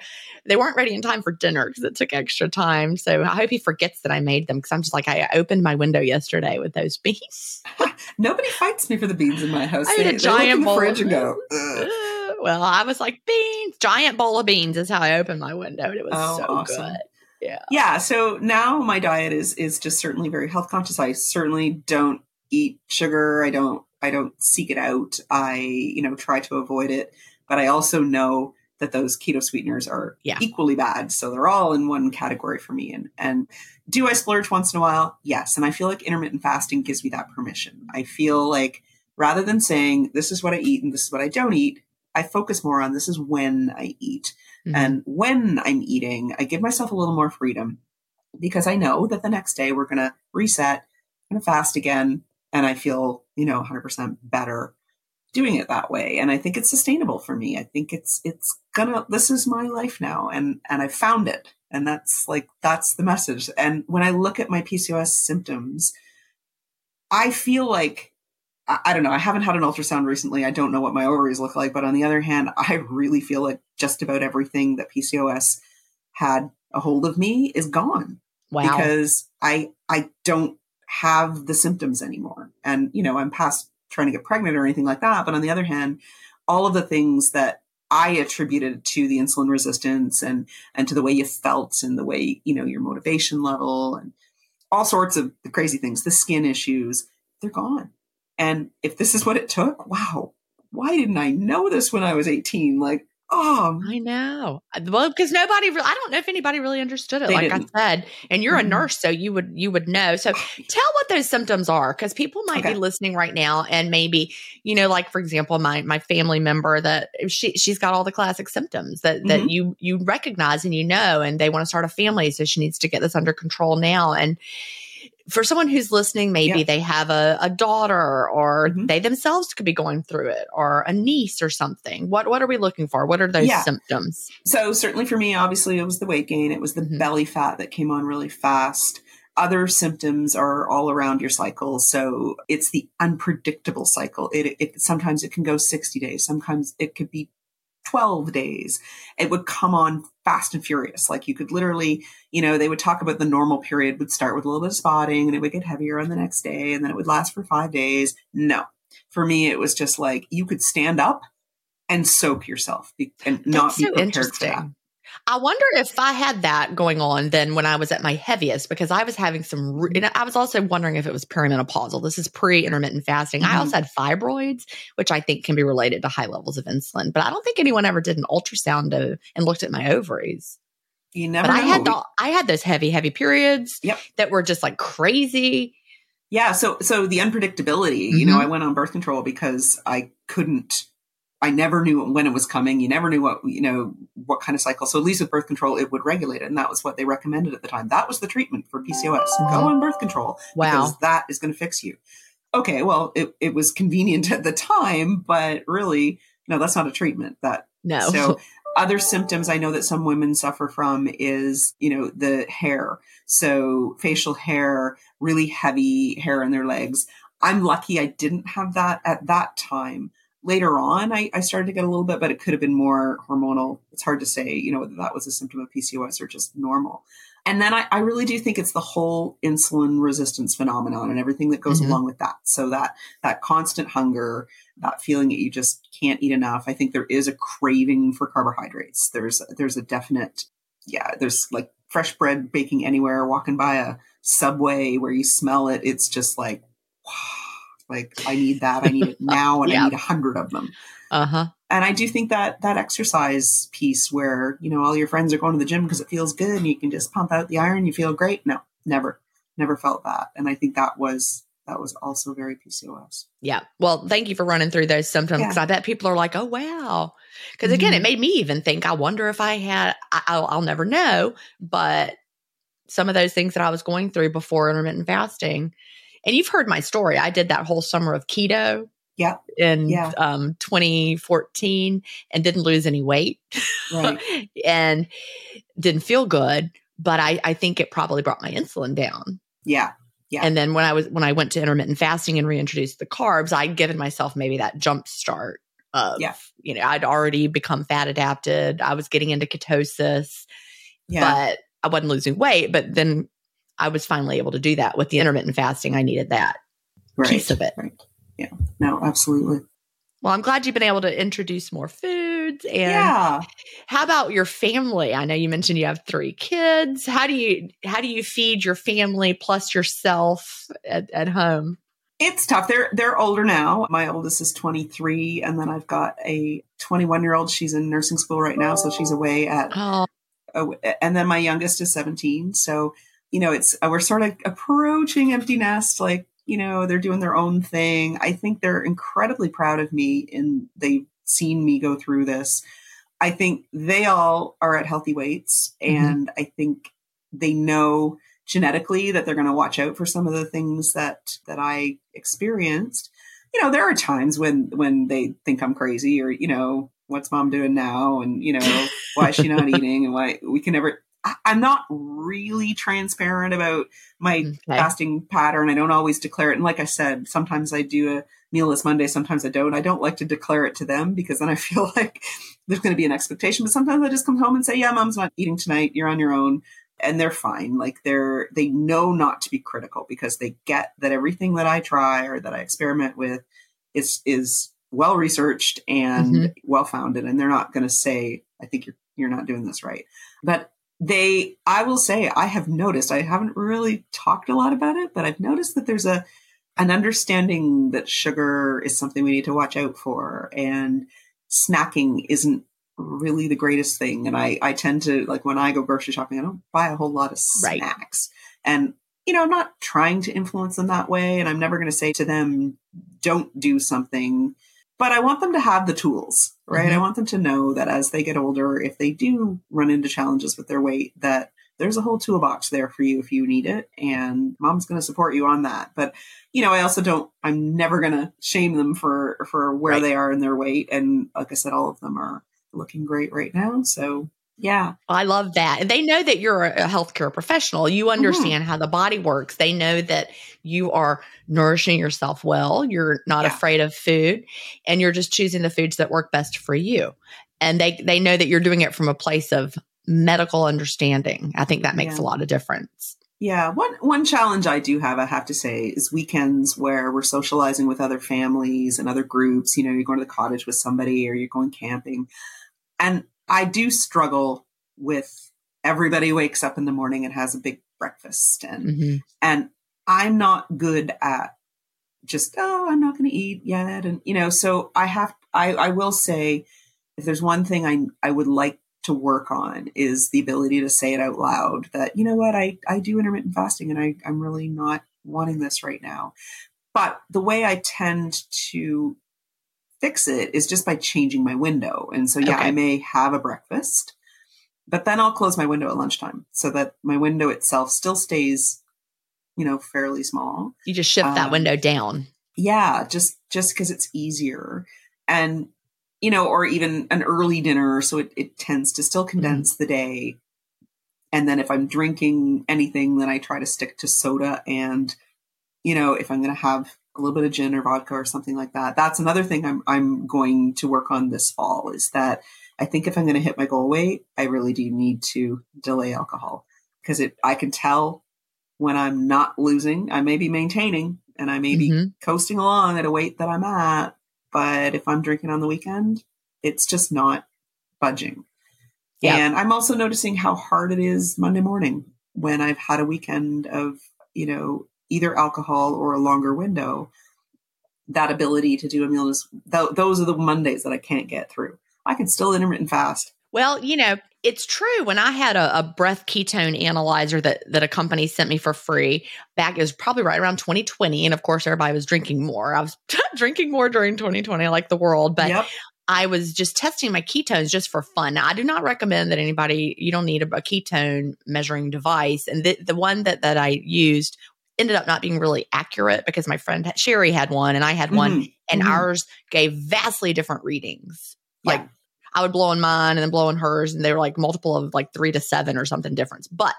they weren't ready in time for dinner because it took extra time. So I hope he forgets that I made them because I'm just like, I opened my window yesterday with those beans. Nobody fights me for the beans in my house. I they, had a giant bowl. fridge and go, well, I was like, beans, giant bowl of beans is how I opened my window. And it was oh, so awesome. good. Yeah. Yeah. So now my diet is is just certainly very health conscious. I certainly don't eat sugar. I don't I don't seek it out. I, you know, try to avoid it. But I also know that those keto sweeteners are yeah. equally bad. So they're all in one category for me. And and do I splurge once in a while? Yes. And I feel like intermittent fasting gives me that permission. I feel like rather than saying this is what I eat and this is what I don't eat, I focus more on this is when I eat. Mm-hmm. And when I'm eating, I give myself a little more freedom because I know that the next day we're going to reset, going to fast again, and I feel, you know, 100% better doing it that way. And I think it's sustainable for me. I think it's it's gonna this is my life now and and I found it. And that's like that's the message. And when I look at my PCOS symptoms, I feel like I, don't know. I haven't had an ultrasound recently. I don't know what my ovaries look like. But on the other hand, I really feel like just about everything that PCOS had a hold of me is gone. Wow. Because I I don't have the symptoms anymore. And, you know, I'm past trying to get pregnant or anything like that. But on the other hand, all of the things that I attributed to the insulin resistance and and to the way you felt and the way, you know, your motivation level and all sorts of the crazy things, the skin issues, they're gone. And if this is what it took, wow, why didn't I know this when I was 18? Like, oh, I know. Well, because nobody, re- I don't know if anybody really understood it. Like didn't. I said, and you're mm-hmm. a nurse, so you would you would know. So tell what those symptoms are, because people might okay. be listening right now, and maybe you know, like for example, my my family member that she she's got all the classic symptoms that mm-hmm. that you you recognize and you know, and they want to start a family, so she needs to get this under control now, and for someone who's listening, maybe yeah. they have a, a daughter or mm-hmm. they themselves could be going through it or a niece or something. What what are we looking for? What are those yeah. symptoms? So certainly for me, obviously it was the weight gain. It was the mm-hmm. belly fat that came on really fast. Other symptoms are all around your cycle. So it's the unpredictable cycle. It, it sometimes it can go 60 days. Sometimes it could be 12 days. It would come on fast and furious. Like you could literally, you know, they would talk about the normal period would start with a little bit of spotting and it would get heavier on the next day and then it would last for five days. No, for me, it was just like you could stand up and soak yourself and not be so prepared for that. I wonder if I had that going on then when I was at my heaviest because I was having some. Re- I was also wondering if it was perimenopausal. This is pre intermittent fasting. Mm-hmm. I also had fibroids, which I think can be related to high levels of insulin. But I don't think anyone ever did an ultrasound to, and looked at my ovaries. You never. I had the, I had those heavy, heavy periods. Yep. That were just like crazy. Yeah. So so the unpredictability. Mm-hmm. You know, mm-hmm. I went on birth control because I couldn't I never knew when it was coming. You never knew what, you know, what kind of cycle. So at least with birth control, it would regulate it. And that was what they recommended at the time. That was the treatment for PCOS. Mm-hmm. Go on birth control wow. because that is going to fix you. Okay. Well, it, it was convenient at the time, but really, no, that's not a treatment that. No. So other symptoms I know that some women suffer from is, you know, the hair. So facial hair, really heavy hair in their legs. I'm lucky I didn't have that at that time later on I, I, started to get a little bit but it could have been more hormonal. It's hard to say you know whether that was a symptom of pcos or just normal. And then I, I really do think it's the whole insulin resistance phenomenon and everything that goes mm-hmm. along with that. So that that constant hunger that feeling that you just can't eat enough. I think there is a craving for carbohydrates. There's there's a definite yeah there's like fresh bread baking anywhere walking by a subway where you smell it it's just like wow like I need that, I need it now, and yeah. I need a hundred of them. Uh huh. And I do think that that exercise piece, where you know all your friends are going to the gym because it feels good, and you can just pump out the iron, you feel great. No, never, never felt that. And I think that was that was also very PCOS. Yeah. Well, thank you for running through those symptoms because yeah. I bet people are like, oh, wow. Because again, mm-hmm. it made me even think, I wonder if I had, I, will I'll never know, but some of those things that I was going through before intermittent fasting. And you've heard my story. I did that whole summer of keto. Yeah. In yeah. Um, 2014 and didn't lose any weight right. and didn't feel good. But I, I think it probably brought my insulin down. Yeah. Yeah. And then when I was when I went to intermittent fasting and reintroduced the carbs, I'd given myself maybe that jump start of yeah. you know, I'd already become fat adapted. I was getting into ketosis. Yeah. But I wasn't losing weight. But then I was finally able to do that with the intermittent fasting. I needed that right. piece of it. Right. Yeah. No, absolutely. Well, I'm glad you've been able to introduce more foods. And yeah. how about your family? I know you mentioned you have three kids. How do you how do you feed your family plus yourself at, at home? It's tough. They're they're older now. My oldest is 23, and then I've got a 21 year old. She's in nursing school right now, so she's away at. Oh. and then my youngest is 17. So you know, it's we're sort of approaching empty nest. Like you know, they're doing their own thing. I think they're incredibly proud of me and they've seen me go through this. I think they all are at healthy weights mm-hmm. and mm-hmm. I think they know genetically that they're going to watch out for some of the things that that I experienced. You know, there are times when when they think I'm crazy or you know, what's mom doing now and you know, why is she not eating and why we can never I'm not really transparent about my okay. fasting pattern. I don't always declare it. And like I said, sometimes I do a mealless Monday, sometimes I don't. I don't like to declare it to them because then I feel like there's going to be an expectation. But sometimes I just come home and say, yeah, mom's not eating tonight. You're on your own. And they're fine. Like they're, they know not to be critical because they get that everything that I try or that I experiment with is, is well researched and mm-hmm. well founded. And they're not going to say, I think you're, you're not doing this right. But they i will say i have noticed i haven't really talked a lot about it but i've noticed that there's a an understanding that sugar is something we need to watch out for and snacking isn't really the greatest thing and i i tend to like when i go grocery shopping i don't buy a whole lot of snacks right. and you know i'm not trying to influence them that way and i'm never going to say to them don't do something but I want them to have the tools, right? Mm-hmm. I want them to know that as they get older, if they do run into challenges with their weight, that there's a whole toolbox there for you if you need it. And mom's going to support you on that. But, you know, I also don't, I'm never going to shame them for, for where right. they are in their weight. And like I said, all of them are looking great right now. So yeah. I love that. And they know that you're a healthcare professional. You mm-hmm. understand mm-hmm. how the body works. They know that you are nourishing yourself well. You're not yeah. afraid of food and you're just choosing the foods that work best for you. And they they know that you're doing it from a place of medical understanding. I think that makes yeah. a lot of difference. Yeah, one one challenge I do have, I have to say, is weekends where we're socializing with other families and other groups. You know, you're going to the cottage with somebody or you're going camping. And I do struggle with everybody wakes up in the morning and has a big breakfast and mm-hmm. and I'm not good at just oh I'm not going to eat yet. And you know so I have I I will say if there's one thing I I would like to work on is the ability to say it out loud that you know what? I I do intermittent fasting and I I'm really not wanting this right now. But the way I tend to fix it is just by changing my window. And so, yeah, okay. I may have a breakfast, but then I'll close my window at lunchtime so that my window itself still stays, you know, fairly small. You just shift um, that window down. Yeah, just just because it's easier, and you know, or even an early dinner, so it, it tends to still condense mm-hmm. the day. And then if I'm drinking anything, then I try to stick to soda and you know, if I'm going to have a little bit of gin or vodka or something like that. That's another thing I'm I'm going to work on this fall is that I think if I'm going to hit my goal weight, I really do need to delay alcohol because it I can tell when I'm not losing, I may be maintaining and I may mm-hmm. be coasting along at a weight that I'm at, but if I'm drinking on the weekend, it's just not budging. Yeah. And I'm also noticing how hard it is Monday morning when I've had a weekend of, you know, either alcohol or a longer window, that ability to do a meal is th- those are the Mondays that I can't get through. I can still intermittent fast. Well, you know, it's true. When I had a, a, breath ketone analyzer that that a company sent me for free back, it was probably right around 2020, and of course, everybody was drinking more. I was drinking more during 2020, like the world, but. Yep. I was just testing my ketones just for fun. Now, I do not recommend that anybody, you don't need a, a ketone measuring device. And the, the one that, that I used ended up not being really accurate because my friend Sherry had one and I had one, mm-hmm. and mm-hmm. ours gave vastly different readings. Yeah. Like I would blow in mine and then blow in hers, and they were like multiple of like three to seven or something difference. But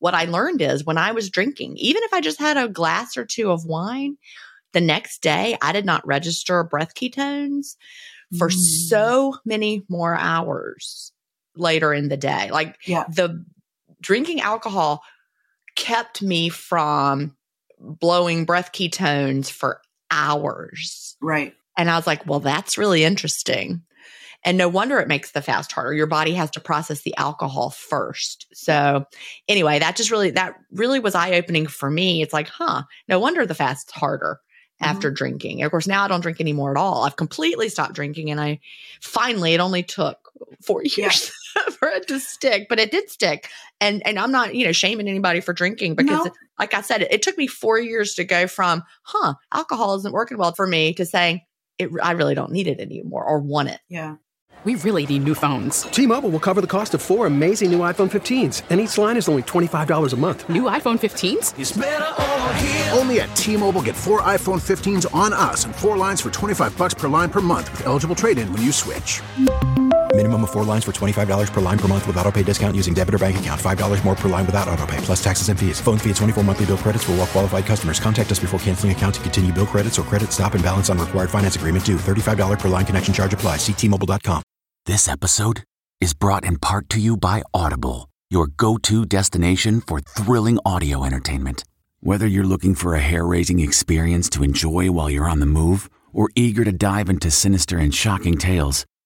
what I learned is when I was drinking, even if I just had a glass or two of wine, the next day I did not register breath ketones for mm. so many more hours later in the day. Like yeah. the drinking alcohol kept me from blowing breath ketones for hours. Right. And I was like, well, that's really interesting. And no wonder it makes the fast harder. Your body has to process the alcohol first. So anyway, that just really that really was eye opening for me. It's like, huh, no wonder the fast's harder after mm-hmm. drinking. Of course, now I don't drink anymore at all. I've completely stopped drinking and I finally it only took four years. for it to stick, but it did stick. And and I'm not, you know, shaming anybody for drinking because no. like I said, it, it, took me four years to go from, huh, alcohol isn't working well for me to saying it, I really don't need it anymore or want it. Yeah. We really need new phones. T-Mobile will cover the cost of four amazing new iPhone 15s, and each line is only $25 a month. New iPhone 15s? Only at T-Mobile get four iPhone 15s on us and four lines for 25 bucks per line per month with eligible trade-in when you switch. Minimum of four lines for $25 per line per month with auto pay discount using debit or bank account. $5 more per line without auto pay, plus taxes and fees. Phone fee at 24 monthly bill credits for all well qualified customers. Contact us before canceling account to continue bill credits or credit stop and balance on required finance agreement due. $35 per line connection charge applies. Ctmobile.com. This episode is brought in part to you by Audible, your go to destination for thrilling audio entertainment. Whether you're looking for a hair raising experience to enjoy while you're on the move or eager to dive into sinister and shocking tales,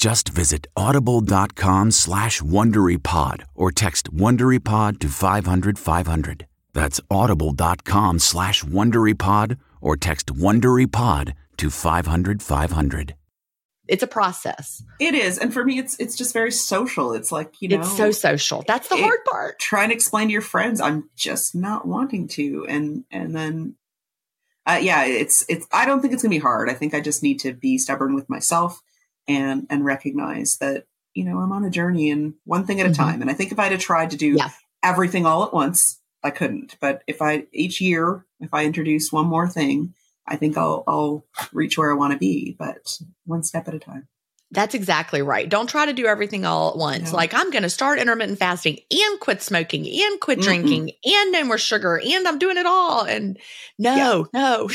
Just visit audible.com slash WonderyPod or text WonderyPod to 500, 500. That's audible.com slash WonderyPod or text WonderyPod to 500, 500 it's a process. It is, and for me, it's it's just very social. It's like you know, it's so social. That's the it, hard part. Trying to explain to your friends, I'm just not wanting to, and and then, uh, yeah, it's it's. I don't think it's gonna be hard. I think I just need to be stubborn with myself and and recognize that you know I'm on a journey and one thing at a mm-hmm. time. And I think if I'd have tried to do yeah. everything all at once, I couldn't. But if I each year, if I introduce one more thing I think I'll I'll reach where I want to be, but one step at a time. That's exactly right. Don't try to do everything all at once. No. Like I'm going to start intermittent fasting and quit smoking and quit mm drinking and no more sugar and I'm doing it all. And no, yeah. no.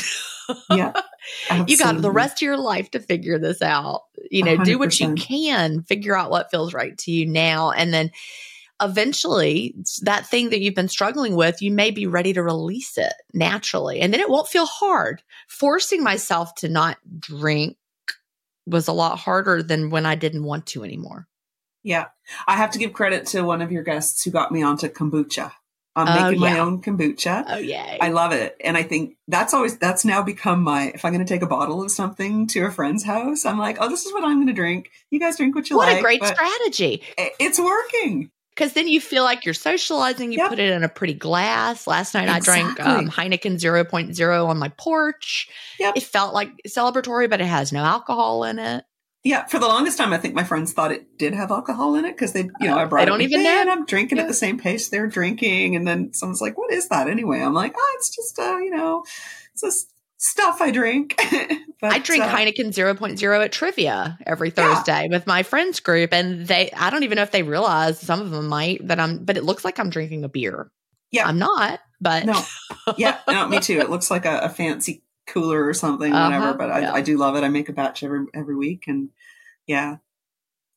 yeah. you got the rest of your life to figure this out. You know, 100%. do what you can, figure out what feels right to you now and then eventually that thing that you've been struggling with, you may be ready to release it naturally. And then it won't feel hard. Forcing myself to not drink was a lot harder than when I didn't want to anymore. Yeah. I have to give credit to one of your guests who got me onto kombucha. I'm oh, making yeah. my own kombucha. Oh yeah. I love it. And I think that's always that's now become my if I'm gonna take a bottle of something to a friend's house, I'm like, oh, this is what I'm gonna drink. You guys drink what you what like. What a great strategy. It's working because then you feel like you're socializing. You yep. put it in a pretty glass. Last night exactly. I drank um, Heineken 0.0 on my porch. Yep. It felt like celebratory, but it has no alcohol in it. Yeah, for the longest time, I think my friends thought it did have alcohol in it because they, you know, I brought. They don't even know. And I'm drinking yeah. at the same pace they're drinking, and then someone's like, "What is that?" Anyway, I'm like, "Oh, it's just, uh, you know, it's just stuff I drink." But, I drink uh, Heineken 0.0 at trivia every Thursday yeah. with my friends group. And they, I don't even know if they realize some of them might that I'm, but it looks like I'm drinking a beer. Yeah. I'm not, but. No. Yeah. No, me too. It looks like a, a fancy cooler or something, uh-huh, whatever. But I, yeah. I do love it. I make a batch every, every week. And yeah.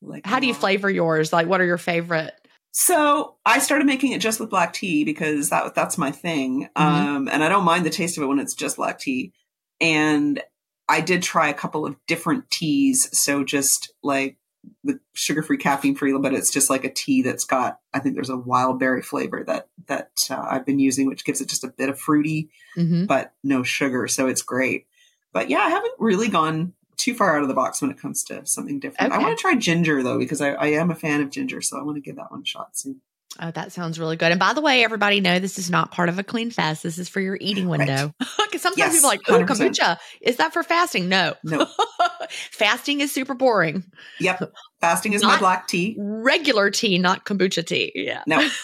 Like, how do you flavor yours? Like, what are your favorite So I started making it just with black tea because that that's my thing, Mhm. um, and I don't mind the taste of it when it's just black tea. And I did try a couple of different teas, so just like the sugar-free, caffeine-free, but it's just like a tea that's got. I think there's a wild berry flavor that that uh, I've been using, which gives it just a bit of fruity, hmm but no sugar, so it's great. But yeah, I haven't really gone too far out of the box when it comes to something different. I want to try ginger though because I, I am a fan of ginger, so I want to give that one a shot soon. Oh, that sounds really good. And by the way, everybody know this is not part of a clean fast. This is for your eating window. Because sometimes Yes, people are like, oh, 100%. kombucha. Is that for fasting? No. No. fasting is super boring. Yep. Fasting is my black tea. Regular tea, not kombucha tea. Yeah. No.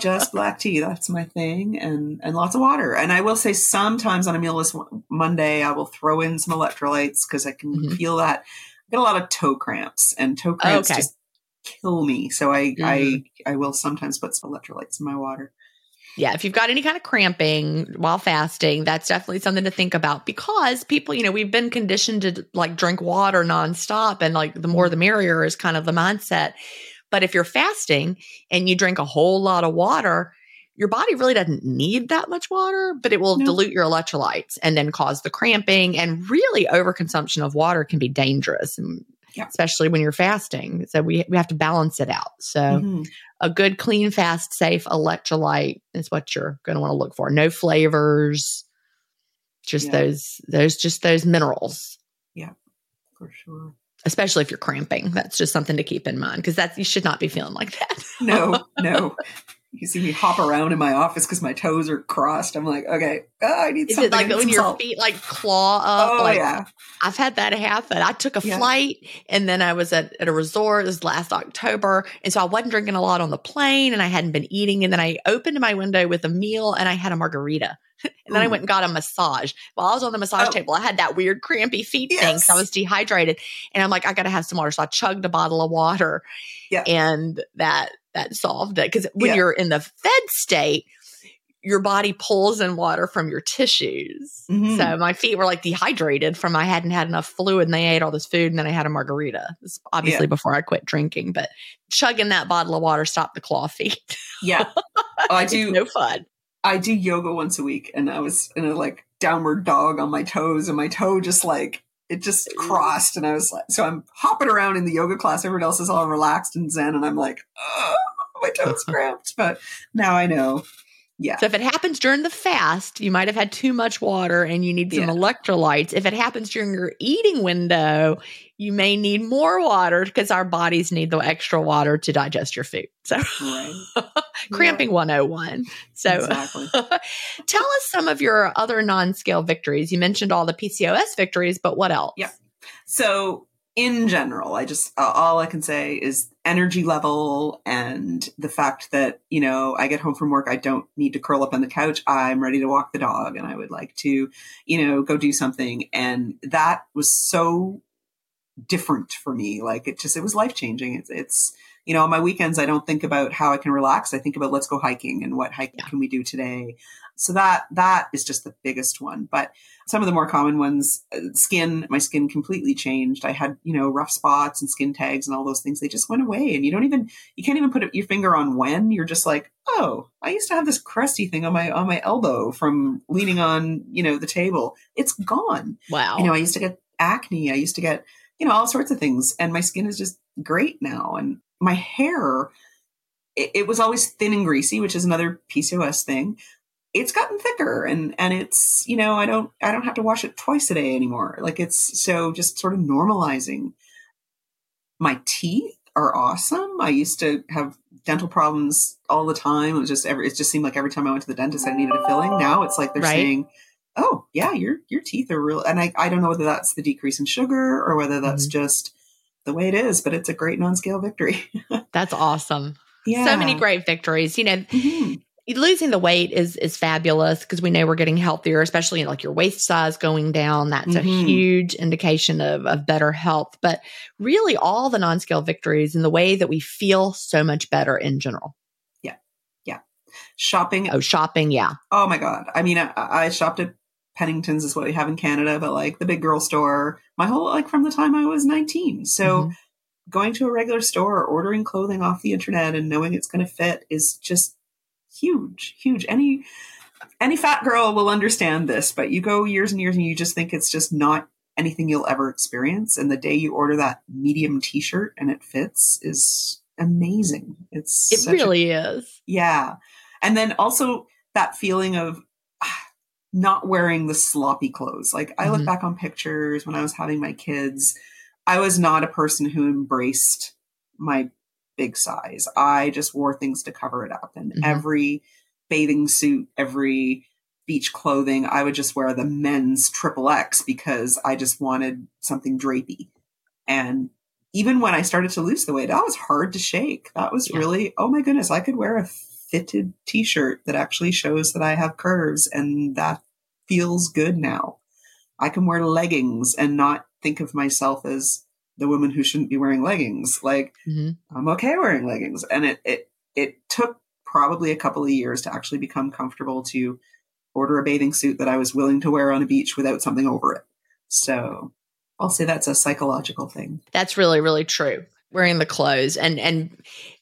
Just black tea. That's my thing. And and lots of water. And I will say sometimes on a mealless Monday, I will throw in some electrolytes because I can Mhm. feel that. I get a lot of toe cramps and toe cramps Okay. just kill me. So I Mhm. I I will sometimes put some electrolytes in my water. Yeah, if you've got any kind of cramping while fasting, that's definitely something to think about because people, you know, we've been conditioned to like drink water nonstop and like the more the merrier is kind of the mindset. But if you're fasting and you drink a whole lot of water, your body really doesn't need that much water, but it will No. dilute your electrolytes and then cause the cramping. And really, overconsumption of water can be dangerous, Yeah. especially when you're fasting. So we we have to balance it out. So Mhm. a good, clean, fast, safe electrolyte is what you're going to want to look for. No flavors, just Yeah. those those just those minerals. Yeah, for sure. Especially if you're cramping, that's just something to keep in mind because that's you should not be feeling like that. No, no. You see me hop around in my office because my toes are crossed. I'm like, okay, oh, I need Is something. it like when your salt. feet like claw up? Oh like, yeah, I've had that happen. I took a Yeah. flight and then I was at, at a resort. This was last October. And so I wasn't drinking a lot on the plane and I hadn't been eating. And then I opened my window with a meal and I had a margarita. and then I went and got a massage. While I was on the massage Oh. table, I had that weird crampy feet thing Yes. because I was dehydrated. And I'm like, I got to have some water. So I chugged a bottle of water Yeah. and that, that solved it. Because when Yeah. you're in the fed state, your body pulls in water from your tissues. Mhm. So my feet were like dehydrated from I hadn't had enough fluid and they ate all this food and then I had a margarita. This obviously Yeah. before I quit drinking, but chugging that bottle of water stopped the claw feet. yeah. Oh, I It's do. no fun. I do yoga once a week, and I was in a like downward dog on my toes, and my toe just like it just crossed, and I was like, so I'm hopping around in the yoga class. Everyone else is all relaxed and zen, and I'm like, oh, my toes cramped. But now I know. Yeah. So if it happens during the fast, you might have had too much water and you need some Yeah. electrolytes. If it happens during your eating window, you may need more water because our bodies need the extra water to digest your food. So Right. cramping 101. So Exactly. tell us some of your other non-scale victories. You mentioned all the PCOS victories, but what else? Yeah. So, in general, I just uh, all I can say is energy level and the fact that you know I get home from work, I don't need to curl up on the couch. I'm ready to walk the dog, and I would like to, you know, go do something. And that was so different for me. Like it just it was life changing. It's it's you know on my weekends I don't think about how I can relax. I think about let's go hiking and what hiking Yeah. can we do today. So that that is just the biggest one. But some of the more common ones, uh, skin, my skin completely changed. I had, you know, rough spots and skin tags and all those things. They just went away. And you don't even, you can't even put your finger on when. You're just like, oh, I used to have this crusty thing on my, on my elbow from leaning on, you know, the table. It's gone. Wow. You know, I used to get acne. I used to get, you know, all sorts of things. And my skin is just great now. And my hair, it, it was always thin and greasy, which is another PCOS thing. It's gotten thicker and and it's you know i don't i don't have to wash it twice a day anymore. Like it's so just sort of normalizing. My teeth are awesome. I used to have dental problems all the time. It was just every it just seemed like every time i went to the dentist i needed a filling. Now it's like they're Right. saying oh yeah your your teeth are real and i i don't know whether that's the decrease in sugar or whether that's mm-hmm. just the way it is but it's a great non-scale victory That's awesome. yeah So many great victories. You know, Mhm. losing the weight is is fabulous because we know we're getting healthier, especially like your waist size going down. That's a Mhm. huge indication of, of better health. But really, all the non scale victories and the way that we feel so much better in general. Yeah, yeah. Shopping Oh, shopping, yeah. Oh my god! I mean, I, I shopped at Pennington's is what we have in Canada, but like the big girl store, my whole like from the time I was nineteen. So Mhm. going to a regular store or ordering clothing off the internet and knowing it's going to fit is just huge, huge. Any any fat girl will understand this, but you go years and years and you just think it's just not anything you'll ever experience. And the day you order that medium t-shirt and it fits is amazing. It's it really a, is. Yeah. And then also that feeling of not wearing the sloppy clothes. Like I look mm-hmm. back on pictures when I was having my kids, I was not a person who embraced my big size. I just wore things to cover it up. And mm-hmm. every bathing suit, every beach clothing, I would just wear the men's triple X because I just wanted something drapey. And even when I started to lose the weight, that was hard to shake. That was yeah. really, oh my goodness, I could wear a fitted t shirt that actually shows that I have curves and that feels good now. I can wear leggings and not think of myself as the woman who shouldn't be wearing leggings. Like mm-hmm. I'm okay wearing leggings. And it, it, it took probably a couple of years to actually become comfortable to order a bathing suit that I was willing to wear on a beach without something over it. So I'll say that's a psychological thing. That's really, really true. Wearing the clothes and and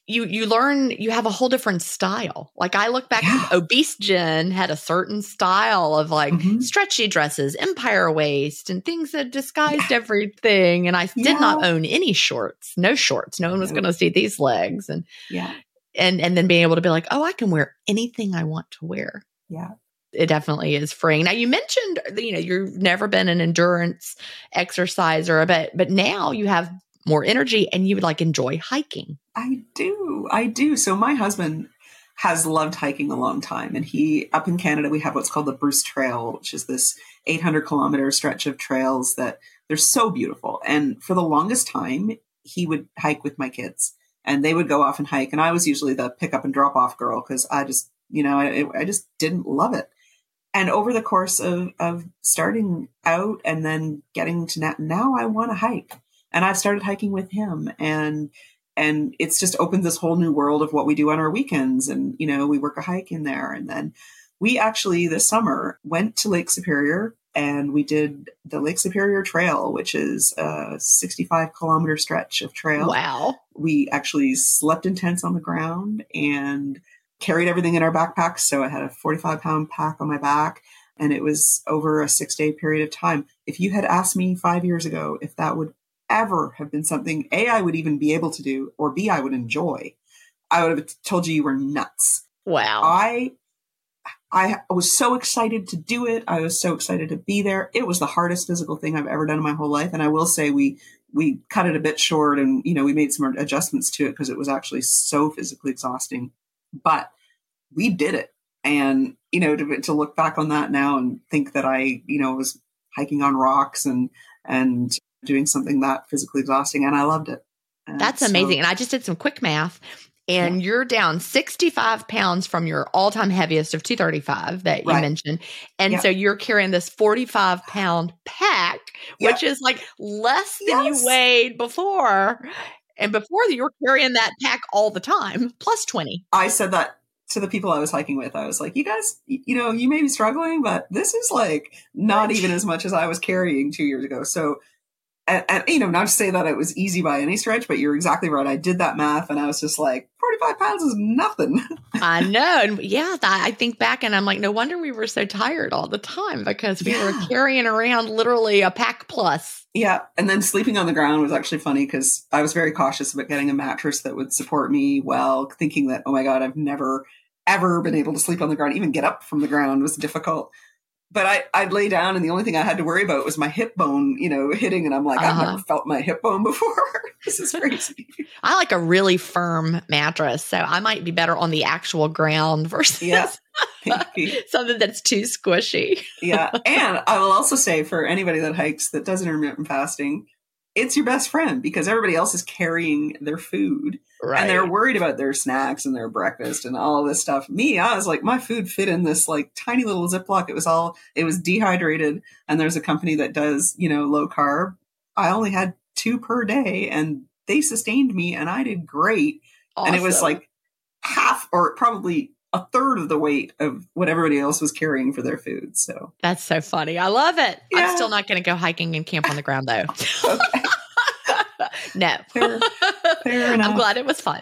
you you learn you have a whole different style. Like I look back, yeah. obese Gin had a certain style of like mm-hmm. stretchy dresses, empire waist, and things that disguised yeah. everything. And I yeah. did not own any shorts, no shorts. No one was going to see these legs, and yeah, and and then being able to be like, oh, I can wear anything I want to wear. Yeah, it definitely is freeing. Now you mentioned you know you've never been an endurance exerciser, but but now you have more energy and you would like enjoy hiking. I do. I do. So my husband has loved hiking a long time and he up in Canada we have what's called the Bruce Trail, which is this 800 kilometer stretch of trails that they're so beautiful. And for the longest time he would hike with my kids and they would go off and hike and I was usually the pick up and drop off girl cuz I just, you know, I, I just didn't love it. And over the course of, of starting out and then getting to now, now I want to hike and I've started hiking with him and and it's just opened this whole new world of what we do on our weekends and you know we work a hike in there and then we actually this summer went to Lake Superior and we did the Lake Superior Trail, which is a 65 kilometer stretch of trail. Wow. We actually slept in tents on the ground and carried everything in our backpacks. So I had a 45 pound pack on my back and it was over a six day period of time. If you had asked me five years ago if that would ever have been something A, I would even be able to do, or B, I would enjoy, I would have told you you were nuts. Wow. I I was so excited to do it. I was so excited to be there. It was the hardest physical thing I've ever done in my whole life. And I will say we we cut it a bit short and you know we made some adjustments to it because it was actually so physically exhausting. But we did it. And you know to, to look back on that now and think that I you know was hiking on rocks and and doing something that physically exhausting and I loved it. And That's amazing. So, and I just did some quick math and yeah. you're down 65 pounds from your all-time heaviest of 235 that you right. mentioned and yeah. so you're carrying this 45 pound pack yeah. which is like less than yes. you weighed before and before you were carrying that pack all the time plus 20 i said that to the people I was hiking with, I was like, you guys, you know, you may be struggling, but this is like not even as much as I was carrying two years ago. So and, and, you know, not to say that it was easy by any stretch, but you're exactly right. I did that math and I was just like, 45 pounds is nothing. I know. And yeah, I think back and I'm like, no wonder we were so tired all the time because we yeah. were carrying around literally a pack plus. Yeah. And then sleeping on the ground was actually funny because I was very cautious about getting a mattress that would support me well, thinking that, oh my God, I've never, ever been able to sleep on the ground. Even get up from the ground was difficult but I, I'd lay down and the only thing I had to worry about was my hip bone, you know, hitting. And I'm like, uh-huh. I've never uh-huh. felt my hip bone before. this is crazy. I like a really firm mattress. So I might be better on the actual ground versus yeah. something that's too squishy. yeah. And I will also say for anybody that hikes that does intermittent fasting, it's your best friend because everybody else is carrying their food right. and they're worried about their snacks and their breakfast and all this stuff. Me, I was like, my food fit in this like tiny little Ziploc. It was all, it was dehydrated. And there's a company that does, you know, low carb. I only had two per day and they sustained me and I did great. Awesome. And it was like half or probably a third of the weight of what everybody else was carrying for their food. So that's so funny. I love it. Yeah. I'm still not going to go hiking and camp on the ground though. no. Fair, fair enough. I'm glad it was fun.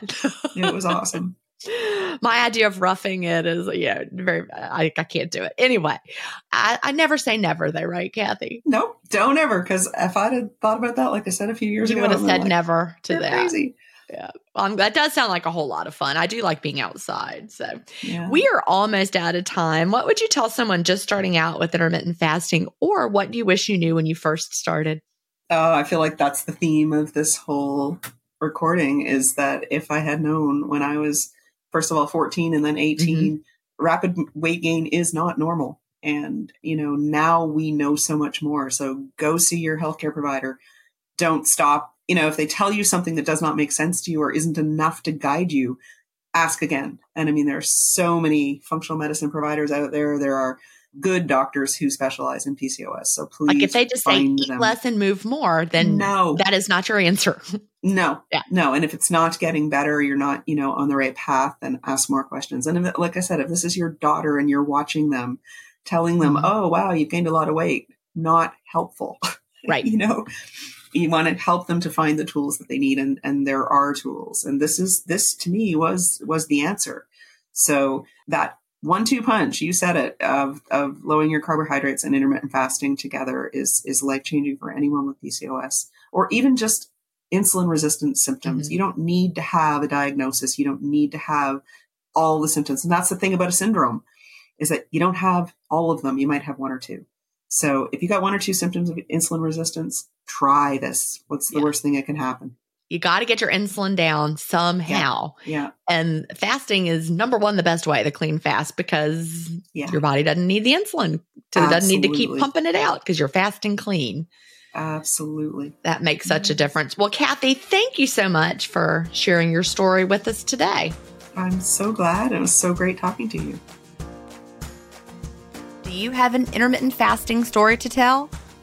it was awesome. My idea of roughing it is, yeah, very. I, I can't do it anyway. I, I never say never, though, right, Cathy? Nope, don't ever. Because if I'd have thought about that, like I said a few years you ago, would have said like, never to "You're that. Crazy. Yeah, well, I'm, that does sound like a whole lot of fun. I do like being outside. So Yeah. we are almost out of time. What would you tell someone just starting out with intermittent fasting, or what do you wish you knew when you first started? Oh, I feel like that's the theme of this whole recording is that if I had known when I was, first of all, 14 and then mm-hmm. 18, rapid weight gain is not normal. And, you know, now we know so much more. So go see your healthcare provider. Don't stop. You know, if they tell you something that does not make sense to you or isn't enough to guide you, ask again. And I mean, there are so many functional medicine providers out there. There are good doctors who specialize in PCOS. So please, Like if they just say eat them. less and move more, then no, that is not your answer. no, Yeah. no. And if it's not getting better, you're not, you know, on the right path, then ask more questions. And if, like I said, if this is your daughter and you're watching them, telling them, Mhm. oh, wow, you've gained a lot of weight, not helpful. Right. you know, you want to help them to find the tools that they need. And, and there are tools. And this is, this to me was, was the answer. So that one, two punch, you said it of, of lowering your carbohydrates and intermittent fasting together is, is life changing for anyone with PCOS or even just insulin resistant symptoms. Mhm. You don't need to have a diagnosis. You don't need to have all the symptoms. And that's the thing about a syndrome is that you don't have all of them. You might have one or two. So if you got one or two symptoms of insulin resistance, try this. What's the Yeah. worst thing that can happen? You got to get your insulin down somehow. Yeah. And fasting is number one, the best way, the clean fast, because Yeah. your body doesn't need the insulin. So it doesn't need to keep pumping it out because you're fasting clean. Absolutely. That makes such a difference. Well, Cathy, thank you so much for sharing your story with us today. I'm so glad. It was so great talking to you. Do you have an intermittent fasting story to tell?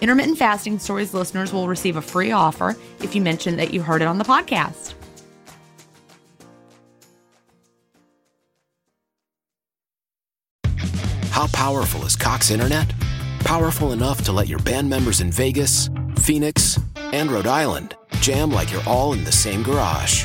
Intermittent Fasting Stories listeners will receive a free offer if you mention that you heard it on the podcast. How powerful is Cox Internet? Powerful enough to let your band members in Vegas, Phoenix, and Rhode Island jam like you're all in the same garage.